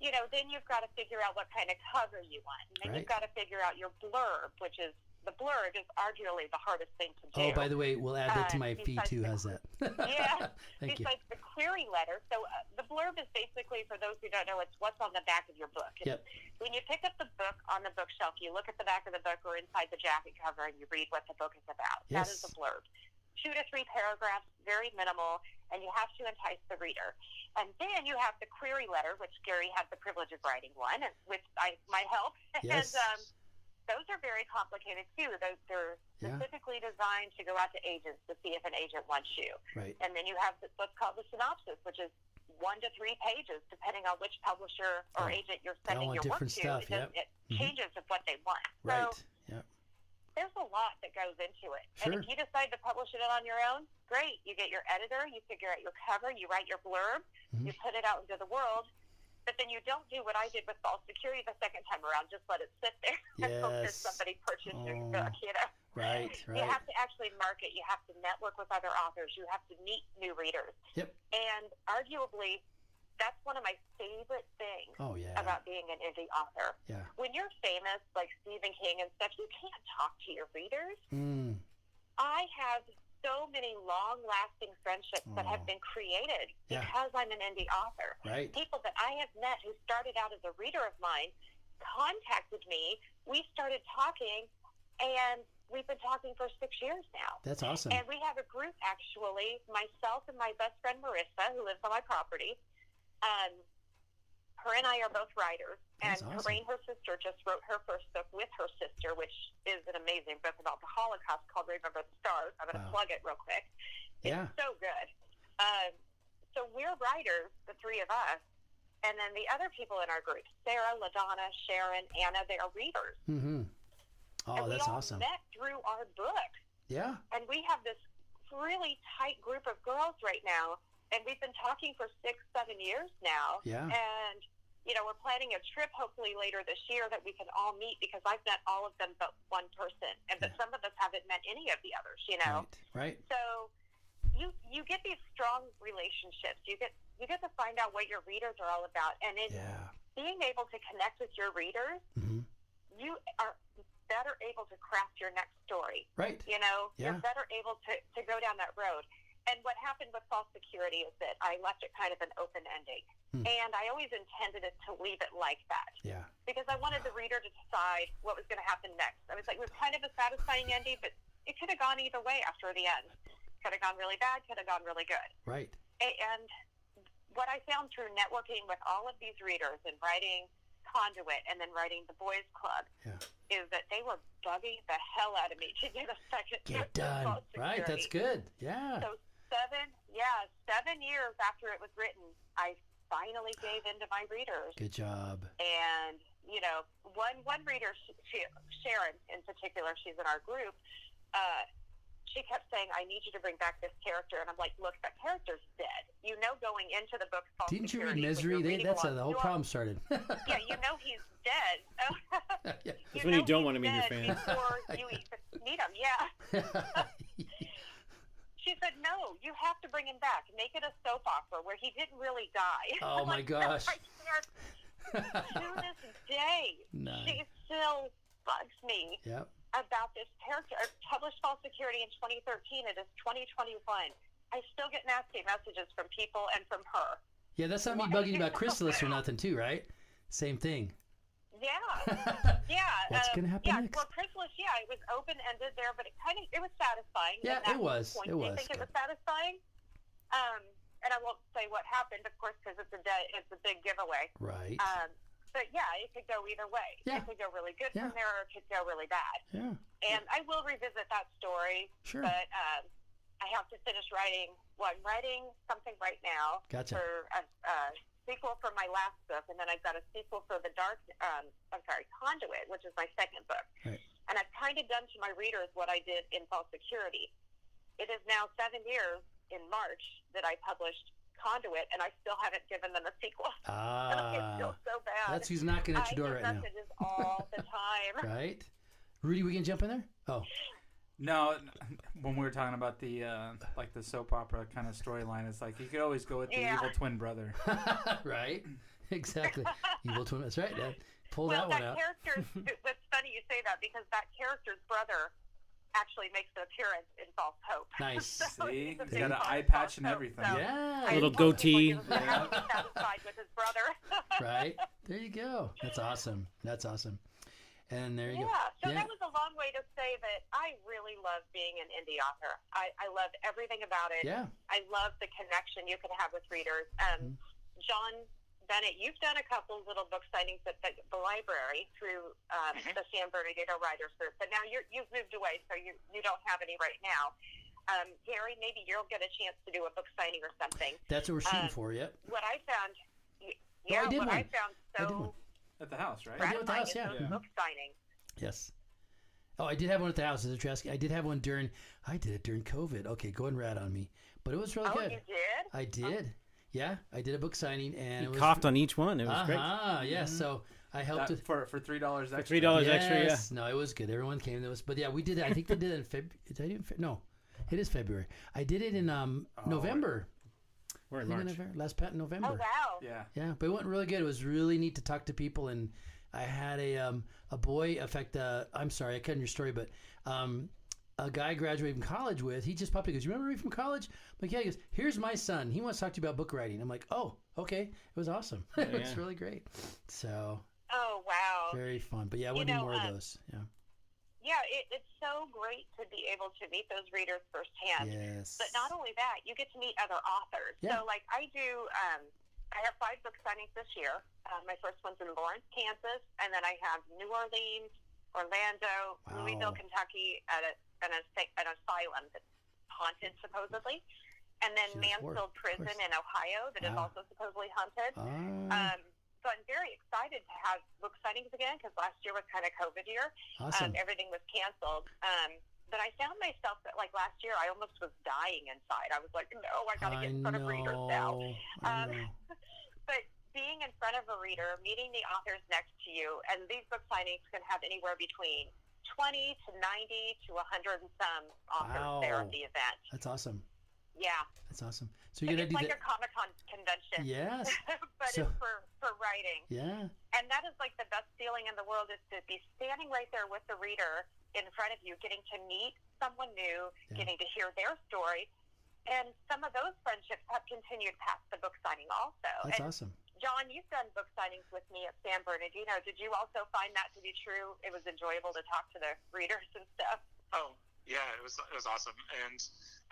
S13: you know, then you've got to figure out what kind of cover you want, and then you've got to figure out your blurb, which is the blurb is arguably the hardest thing to do.
S3: Oh, by the way, we'll add that to
S13: Uh,
S3: my feed
S13: besides
S3: too.
S13: the-
S3: How's that?
S13: yeah.
S3: Thank you.
S13: Besides the query letter, so uh, the blurb is basically, for those who don't know, it's what's on the back of your book. It's
S3: Yep.
S13: When you pick up the book on the bookshelf, you look at the back of the book or inside the jacket cover, and you read what the book is about. Yes. That is the blurb. Two to three paragraphs, very minimal, and you have to entice the reader. And then you have the query letter, which Gary had the privilege of writing one, and with I, my help.
S3: Yes.
S13: And um, those are very complicated too. Those they're
S3: Yeah.
S13: specifically designed to go out to agents to see if an agent wants you.
S3: Right.
S13: And then you have the, what's called the synopsis, which is one to three pages, depending on which publisher or
S3: Oh,
S13: agent you're sending your work to.
S3: stuff,
S13: It,
S3: yep.
S13: it
S3: Mhm.
S13: changes with what they want.
S3: Right.
S13: So. There's a lot that goes into it. And if you decide to publish it on your own, great. You get your editor, you figure out your cover, you write your blurb,
S3: Mm-hmm.
S13: you put it out into the world. But then you don't do what I did with false security the second time around. Just let it sit there and hope
S3: Yes.
S13: somebody purchasing your
S3: Oh.
S13: book. You know.
S3: Right.
S13: You have to actually market. You have to network with other authors. You have to meet new readers.
S3: Yep.
S13: And arguably, that's one of my favorite things
S3: Oh, yeah.
S13: about being an indie author.
S3: Yeah.
S13: When you're famous, like Stephen King and stuff, you can't talk to your readers.
S3: Mm.
S13: I have so many long lasting friendships that have been created
S3: Yeah.
S13: because I'm an indie author.
S3: Right.
S13: People that I have met who started out as a reader of mine contacted me. We started talking, and we've been talking for six years now.
S3: That's awesome.
S13: And we have a group actually, myself and my best friend Marissa, who lives on my property. Um, her and I are both writers,
S3: That's
S13: and
S3: awesome.
S13: Corinne, her sister, just wrote her first book with her sister, which is an amazing book about the Holocaust called Remember the Stars. I'm going to
S3: Wow.
S13: plug it real quick.
S3: Yeah.
S13: So good. Um, so we're writers, the three of us, and then the other people in our group, Sarah, LaDonna, Sharon, Anna, they are readers.
S3: Mm-hmm. Oh,
S13: and we
S3: that's
S13: all
S3: awesome.
S13: met through our book.
S3: Yeah.
S13: And we have this really tight group of girls right now, and we've been talking for six, seven years now.
S3: Yeah.
S13: And you know, we're planning a trip hopefully later this year that we can all meet because I've met all of them but one person, and but some of us haven't met any of the others. You know.
S3: Right.
S13: So you you get these strong relationships. You get you get to find out what your readers are all about, and in
S3: Yeah.
S13: being able to connect with your readers,
S3: Mhm.
S13: you are better able to craft your next story.
S3: Right.
S13: You know,
S3: Yeah.
S13: you're better able to to go down that road. And what happened with false security is that I left it kind of an open ending,
S3: Hmm.
S13: and I always intended it to leave it like that
S3: Yeah.
S13: because I wanted the reader to decide what was going to happen next. I was like, it was kind of a satisfying ending, but it could have gone either way after the end. Could have gone really bad, could have gone really good.
S3: Right.
S13: And what I found through networking with all of these readers and writing Conduit and then writing the Boys Club
S3: Yeah.
S13: is that they were bugging the hell out of me to get a second
S3: Get done. Right. That's good. Yeah.
S13: So seven, yeah, seven years after it was written, I finally gave in to my readers
S3: Good job.
S13: and you know one one reader she, she, sharon in particular she's in our group uh, she kept saying i need you to bring back this character and i'm like look that character's dead you know going into the book False
S3: Didn't you read Misery? They, that's how the whole problem started.
S13: yeah you know he's dead
S8: That's when you don't want to meet your
S13: dead
S8: fans.
S13: before you even meet him yeah she said no you have to bring him back make it a soap opera where he didn't really die
S3: Oh, my
S13: like,
S3: gosh."
S13: Can't." to this day, she still bugs me
S3: Yep.
S13: about this character. Published False Security in 2013. It is 2021. I still get nasty messages from people and from her.
S3: Yeah, that's not me bugging about Chrysalis or nothing, too, right? Same thing.
S13: Yeah, yeah.
S3: What's
S13: um,
S3: gonna happen
S13: yeah,
S3: next?
S13: Well, Chrysalis, yeah, it was open ended there, but it kind of it was satisfying.
S3: Yeah, it was.
S13: Point.
S3: It
S13: Do you
S3: was
S13: think it was satisfying? Um, and I won't say what happened, of course, because it's a de- it's a big giveaway.
S3: Right.
S13: Um, but yeah, it could go either way.
S3: Yeah.
S13: It could go really good
S3: Yeah.
S13: from there, or it could go really bad.
S3: Yeah.
S13: And I will revisit that story.
S3: Sure.
S13: But um, I have to finish writing. Well, I'm writing something right now
S3: Gotcha.
S13: for a, a sequel for my last book, and then I've got a sequel for the Dark. Um, I'm sorry, Conduit, which is my second book.
S3: Right.
S13: And I've kind of done to my readers what I did in False Security. It is now seven years in March that I published Conduit, and I still haven't given them a sequel. I
S3: Ah.
S13: feel so bad.
S3: That's who's knocking at your
S13: I
S3: door
S13: get
S3: right now.
S13: messages all the time.
S3: Right? Rudy, we can jump in there? Oh.
S7: No, when we were talking about the uh, like the soap opera kind of storyline, it's like you could always go with the
S13: Yeah.
S7: evil twin brother.
S3: right? Exactly. Evil twin. That's right. That, pull
S13: well,
S3: that one out.
S13: character's. It's funny you say that because that character's brother actually makes an appearance in False Hope.
S3: Nice.
S13: So
S7: See,
S13: he's a
S7: he's
S13: big
S7: got an eye patch
S13: False
S7: and
S13: Hope,
S7: everything.
S13: so
S3: Yeah.
S13: I
S8: Little goatee.
S13: he was happy and satisfied with his brother.
S3: right? There you go. That's awesome. That's awesome. And there you
S13: Yeah, so
S3: go.
S13: that was a long way to say that I really love being an indie author. I, I love everything about it.
S3: Yeah.
S13: I love the connection you can have with readers. Um, John Bennett, you've done a couple little book signings at the, the library through um, the San Bernardino Writers Group, but now you're, you've moved away, so you, you don't have any right now. Um, Gary, maybe you'll get a chance to do a book signing or something.
S3: That's what we're shooting
S13: Um,
S3: for. Yep.
S13: What I found, y-
S3: Oh, I
S13: yeah, what I
S3: one.
S13: found
S3: I did one.
S13: so
S7: At the house, right?
S3: I did with the house, yeah.
S13: those
S3: Yeah.
S13: book signings.
S3: Yes. Oh, I did have one at the house. Is it asking? I did have one during. I did it during COVID. Okay, go and rat on me, but it was really
S13: Oh,
S3: good.
S13: you did?
S3: I did. Yeah, I did a book signing, and
S8: He
S3: it was,
S8: coughed on each one. It was great.
S3: Ah, yes. So I helped
S7: That- for for three dollars extra.
S8: three dollars extra, yeah.
S3: No, it was good. Everyone came. There was, but yeah, we did it. I think they did it in February. Did I do it in Fe- No, it is February. I did it in um
S7: Oh,
S3: November.
S8: We're in March.
S3: November- last pat in November.
S13: Oh wow.
S7: Yeah.
S3: Yeah, but it went really good. It was really neat to talk to people, and I had a um, a boy. In fact, uh, I'm sorry, I cut in your story, but um, a guy I graduated from college with. He just popped. in. He goes, "You remember me from college?" I'm like, "Yeah." He goes, "Here's my son. He wants to talk to you about book writing." I'm like, "Oh, okay." It was awesome. it was
S8: Yeah.
S3: really great. So
S13: Oh wow.
S3: very fun. But yeah,
S13: You
S3: we'll do more
S13: um,
S3: of those. Yeah.
S13: Yeah, it, it's so great to be able to meet those readers firsthand.
S3: Yes.
S13: But not only that, you get to meet other authors.
S3: Yeah.
S13: So, like, I do, um, I have five book signings this year. Uh, my first one's in Lawrence, Kansas, and then I have New Orleans, Orlando,
S3: Wow.
S13: Louisville, Kentucky, at, a, at, a, an asylum that's haunted, supposedly. And then
S3: Sure, of course,
S13: Mansfield Prison in Ohio that is
S3: Wow.
S13: also supposedly haunted.
S3: Ah,
S13: Um, so I'm very excited to have book signings again because last year was kind of COVID year.
S3: awesome.
S13: Um, everything was canceled. Um, but I found myself that, like last year, I almost was dying inside. I was like, no, I got to get in front of readers now. Um,
S3: know.
S13: But being in front of a reader, meeting the authors next to you, and these book signings can have anywhere between 20 to 90 to 100 and some authors there at the event.
S3: That's awesome.
S13: Yeah.
S3: That's awesome. So you're gonna
S13: it's
S3: do
S13: like
S3: that?
S13: a Comic Con convention.
S3: Yes.
S13: but
S3: So-
S13: it's for, for writing.
S3: Yeah.
S13: And that is like the best feeling in the world is to be standing right there with the reader in front of you, getting to meet someone new,
S3: Yeah.
S13: getting to hear their story. And some of those friendships have continued past the book signing also.
S3: That's
S13: and
S3: awesome.
S13: John, you've done book signings with me at San Bernardino. Did you also find that to be true? It was enjoyable to talk to the readers and stuff.
S9: Oh, yeah, it was it was awesome, and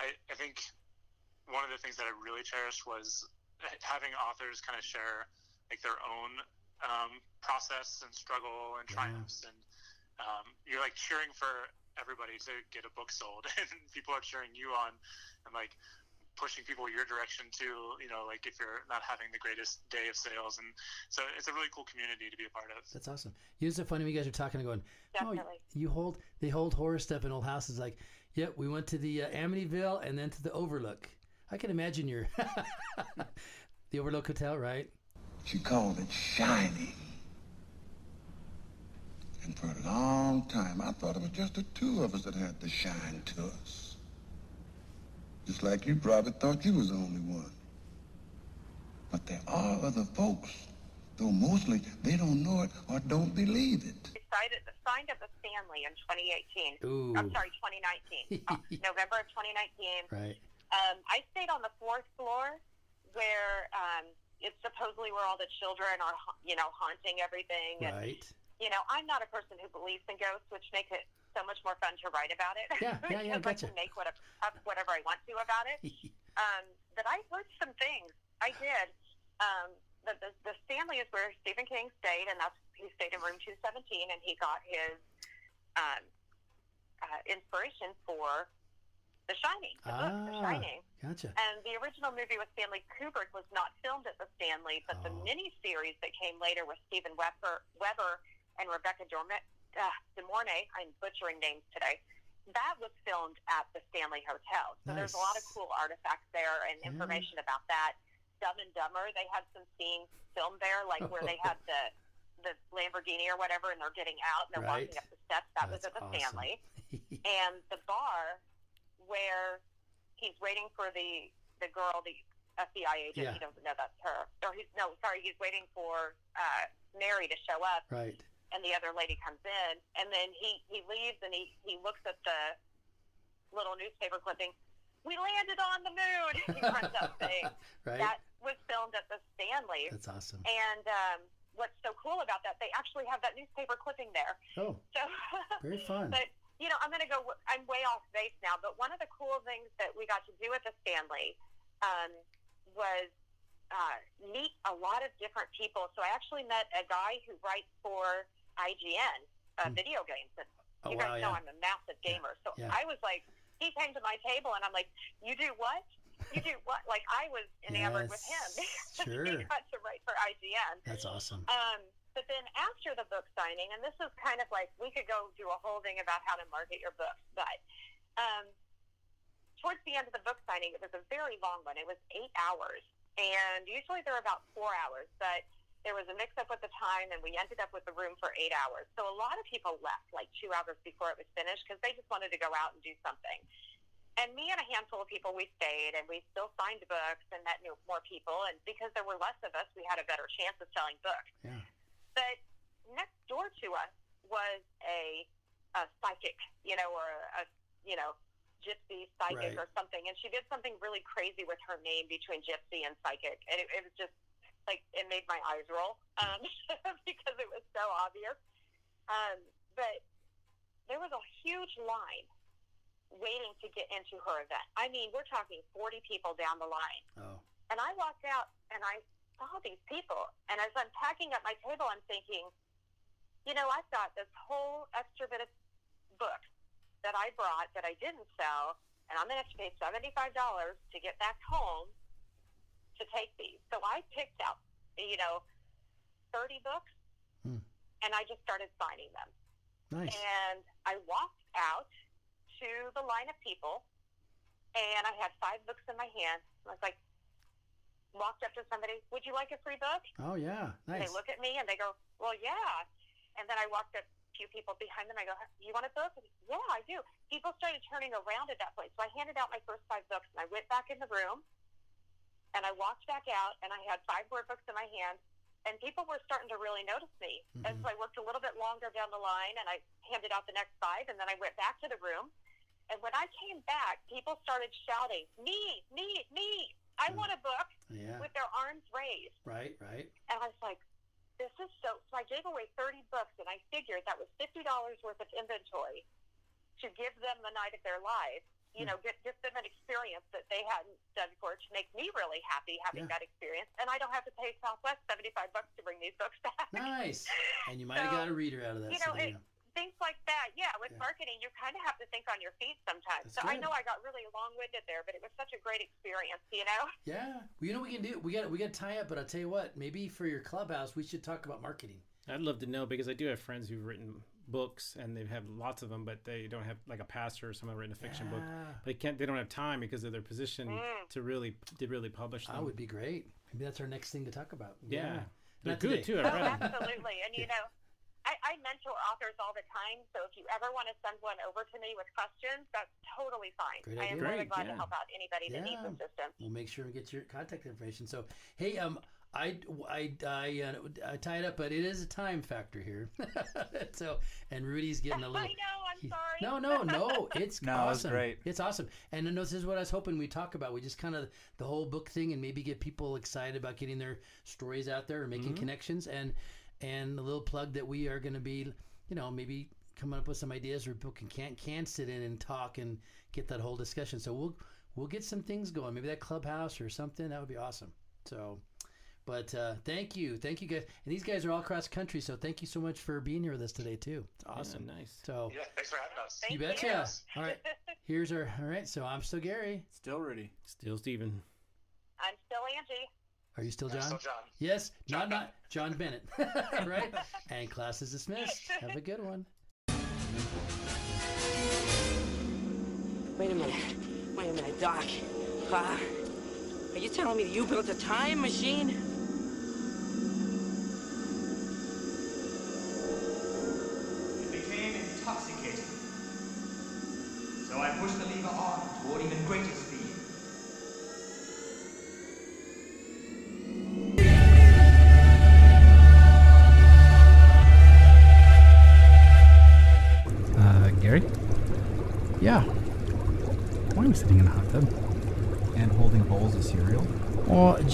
S9: I I think one of the things that I really cherished was having authors kind of share like their own um, process and struggle and
S3: Yeah.
S9: triumphs, and um, you're like cheering for everybody to get a book sold, and people are cheering you on, and like pushing people your direction too. You know, like if you're not having the greatest day of sales, and so it's a really cool community to be a part of.
S3: That's awesome. You know, it's so funny when you guys are talking and going,
S13: Definitely.
S3: oh, you hold, they hold horror stuff in old houses. Like, yep, we went to the uh, Amityville and then to the Overlook. I can imagine your, the Overlook Hotel, right?
S14: She called it shiny. And for a long time, I thought it was just the two of us that had the shine to us. Just like you probably thought you was the only one. But there are other folks, though mostly they don't know it or don't believe it.
S13: I signed, signed up with Stanley in 2018.
S3: Ooh.
S13: I'm sorry, 2019. Uh, November of 2019.
S3: Right.
S13: Um, I stayed on the fourth floor where um, it's supposedly where all the children are, you know, haunting everything. And,
S3: Right.
S13: you know, I'm not a person who believes in ghosts, which makes it so much more fun to write about it.
S3: Yeah, yeah, yeah, gotcha.
S13: I can make whatever, whatever I want to about it. um, but I heard some things. I did. Um, the, the, the Stanley is where Stephen King stayed, and that's he stayed in room 217, and he got his um, uh, inspiration for The Shining, the book, The
S3: Ah,
S13: Shining.
S3: gotcha.
S13: And the original movie with Stanley Kubrick was not filmed at the Stanley, but the
S3: Oh.
S13: miniseries that came later with Steven Weber, Weber and Rebecca Dorme, uh, De Mornay, I'm butchering names today, that was filmed at the Stanley Hotel. So there's a lot of cool artifacts there and
S3: Yeah.
S13: information about that. Dumb and Dumber, they had some scenes filmed there, like where they had the the Lamborghini or whatever, and they're getting out and they're
S3: Right.
S13: walking up the steps. That was at the
S3: awesome.
S13: Stanley and the bar where he's waiting for the the girl, the FBI agent.
S3: Yeah.
S13: He doesn't know that's her. Or he's no, sorry, he's waiting for uh, Mary to show up,
S3: Right.
S13: and the other lady comes in, and then he he leaves and he he looks at the little newspaper clipping. We landed on the moon. he runs up saying
S3: Right.
S13: that was filmed at the Stanley.
S3: That's awesome.
S13: And um, what's so cool about that, they actually have that newspaper clipping there.
S3: Oh,
S13: So
S3: very fun.
S13: but you know, I'm going to go. I'm way off base now. But one of the cool things that we got to do at the Stanley um, was uh, meet a lot of different people. So I actually met a guy who writes for IGN uh, video games. And
S3: Oh,
S13: you guys
S3: wow,
S13: know
S3: yeah.
S13: I'm a massive gamer, so
S3: Yeah.
S13: I was like, he came to my table, and I'm like, you do what? You do what? Like I was enamored with him.
S3: Sure.
S13: he got to write for IGN.
S3: That's awesome.
S13: Um, but then after the book signing, and this is kind of like we could go do a whole thing about how to market your books, but um, towards the end of the book signing, it was a very long one. It was eight hours, and usually they're about four hours, but there was a mix-up with the time, and we ended up with the room for eight hours. So a lot of people left like two hours before it was finished because they just wanted to go out and do something. and me and a handful of people, we stayed and we still signed books and met new, more people. And because there were less of us, we had a better chance of selling books.
S3: Yeah.
S13: But next door to us was a, a psychic, you know, or a, you know, gypsy psychic
S15: Right.
S13: or something. And she did something really crazy with her name between gypsy and psychic. And it, it was just like, it made my eyes roll um, because it was so obvious. Um, but there was a huge line waiting to get into her event. I mean, we're talking 40 people down the line.
S3: Oh.
S13: And I walked out and I saw these people. And as I'm packing up my table, I'm thinking, you know, I've got this whole extra bit of book that I brought that I didn't sell, and I'm going to pay $75 to get back home to take these. So I picked out, you know, 30 books,
S3: Hmm.
S13: and I just started signing them.
S3: Nice.
S13: And I walked out to the line of people, and I had five books in my hand. I was like, walked up to somebody, would you like a free book?
S3: Oh yeah,
S13: And
S3: nice.
S13: They look at me and they go, well, yeah. And then I walked up a few people behind them. I go, you want a book? And, yeah, I do. People started turning around at that point. So I handed out my first five books and I went back in the room and I walked back out and I had five more books in my hand. And people were starting to really notice me. And mm-hmm. so I worked a little bit longer down the line and I handed out the next five and then I went back to the room. And when I came back, people started shouting, me, me, me. I want a book
S3: Yeah.
S13: with their arms raised.
S3: Right, right.
S13: And I was like, this is so. So I gave away 30 books, and I figured that was $50 worth of inventory to give them the night of their lives. You hmm. know, get, give them an experience that they hadn't done before to make me really happy having
S3: Yeah.
S13: that experience. And I don't have to pay Southwest 75 bucks to bring these books back.
S3: Nice. And you might have got a reader out of that.
S13: you know,
S3: so
S13: it. Things like that. Yeah, with marketing, you kind of have to think on your feet sometimes.
S3: That's
S13: so I know I got really long-winded there, but it was such a great experience. You know.
S3: Yeah. Well, you know we can do? We got we got to tie up, but I'll tell you what. Maybe for your clubhouse, we should talk about marketing.
S8: I'd love to know because I do have friends who've written books and they have had lots of them, but they don't have like a pastor or someone written a fiction book. They can't. They don't have time because of their position
S13: Mm.
S8: to really to really publish them.
S3: That would be great. Maybe that's our next thing to talk about.
S8: Yeah. They're
S3: Not
S8: good,
S3: today.
S8: too. I've
S13: Oh,
S8: read them.
S13: absolutely. And you know, I, I mentor authors all the time, so if you ever want to send one over to me with questions, that's totally fine.
S3: Great
S13: I am
S3: idea.
S13: really glad
S3: yeah.
S13: to help out anybody that needs assistance.
S3: We'll make sure we get your contact information. So, hey, um, I, I, I, uh, I tie it up, but it is a time factor here. so, and Rudy's getting a little.
S13: I know. I'm sorry.
S3: No, no, no. It's
S7: No,
S3: awesome.
S7: it's great.
S3: It's awesome. And then this is what I was hoping we talk about. We just kind of the whole book thing, and maybe get people excited about getting their stories out there and making
S7: Mhm.
S3: connections. And and a little plug that we are going to be, you know, maybe coming up with some ideas where people can can can sit in and talk and get that whole discussion. So we'll we'll get some things going. Maybe that clubhouse or something. That would be awesome. So. But uh, thank you, thank you guys, and these guys are all across country. So thank you so much for being here with us today too. It's awesome.
S8: nice.
S3: So
S9: Yeah, thanks for having us.
S3: you betcha. All right. Here's our. All right. So I'm still Gary.
S7: Still Rudy.
S8: Still Steven.
S13: I'm still Angie.
S3: Are you still
S9: I'm
S3: John?
S9: still John.
S3: Yes. not not John Bennett. right. And class is dismissed. Have a good one.
S15: Wait a minute. Wait a minute, Doc. Uh, are you telling me that you built a time machine?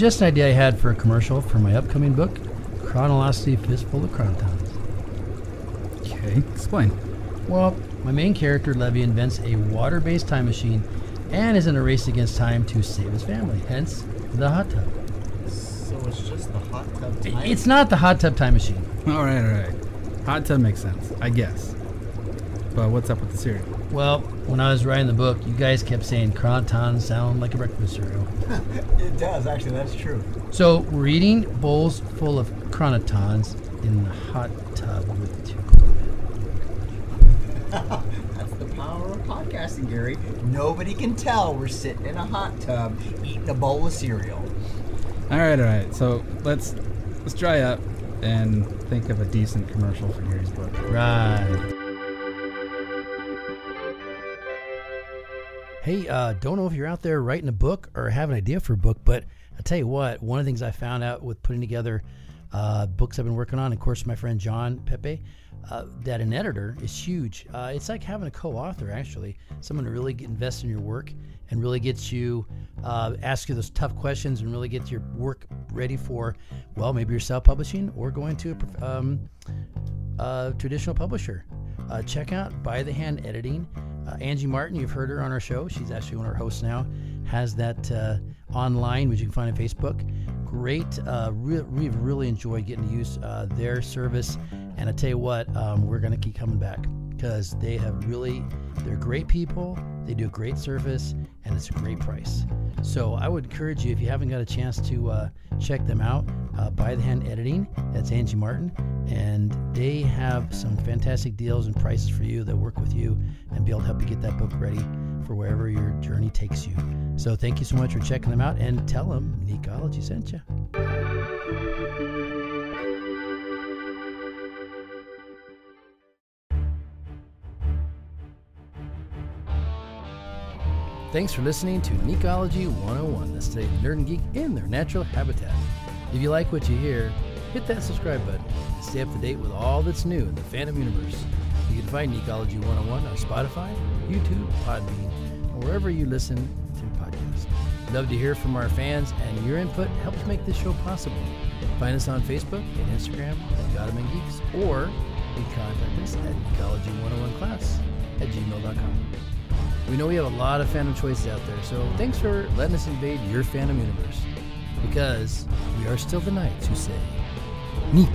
S1: Just an idea I had for a commercial for my upcoming book, Chronology Fistful of Chronotons. Okay, explain. Well, my main character, Levy, invents a water based time machine and is in a race against time to save his family, hence the hot tub.
S16: So it's just the hot tub
S1: I- It's not the hot tub time machine.
S17: All right, all right. Hot tub makes sense, I guess. But what's up with the cereal?
S1: Well, when I was writing the book, you guys kept saying Chronotons sound like a breakfast cereal.
S16: it does, actually, that's true.
S1: So we're eating bowls full of chronotons in the hot tub with two.
S16: That's the power of podcasting, Gary. Nobody can tell we're sitting in a hot tub eating a bowl of cereal.
S17: All right, all right. So let's let's dry up and think of a decent commercial for Gary's book.
S1: Right.
S3: Hey, uh, don't know if you're out there writing a book or have an idea for a book, but I'll tell you what, one of the things I found out with putting together uh, books I've been working on, of course, my friend John Pepe, uh, that an editor is huge. Uh, it's like having a co-author, actually, someone to really get invested in your work and really gets you, uh, ask you those tough questions and really get your work ready for, well, maybe you're self-publishing or going to a um, traditional publisher. Uh, check out By the Hand Editing. Uh, Angie Martin, you've heard her on our show. She's actually one of our hosts now. Has that uh, online, which you can find on Facebook. Great. Uh, re- we've really enjoyed getting to use uh, their service. And I tell you what, um, we're going to keep coming back because they have really, they're great people. They do a great service and it's a great price. So I would encourage you, if you haven't got a chance to uh, check them out, uh, By the Hand Editing, that's Angie Martin, and they have some fantastic deals and prices for you that work with you and be able to help you get that book ready for wherever your journey takes you. So thank you so much for checking them out and tell them Necology sent you. Thanks for listening to Necology 101, the of nerd and geek in their natural habitat. If you like what you hear, hit that subscribe button and stay up to date with all that's new in the fandom universe. You can find Necology 101 on Spotify, YouTube, Podbean, or wherever you listen to podcasts. Love to hear from our fans, and your input helps make this show possible. Find us on Facebook and Instagram at Gotham and Geeks, or you can contact us at Ecology101class at gmail.com. We know we have a lot of fandom choices out there, so thanks for letting us invade your fandom universe. Because we are still the knights who say, Neek.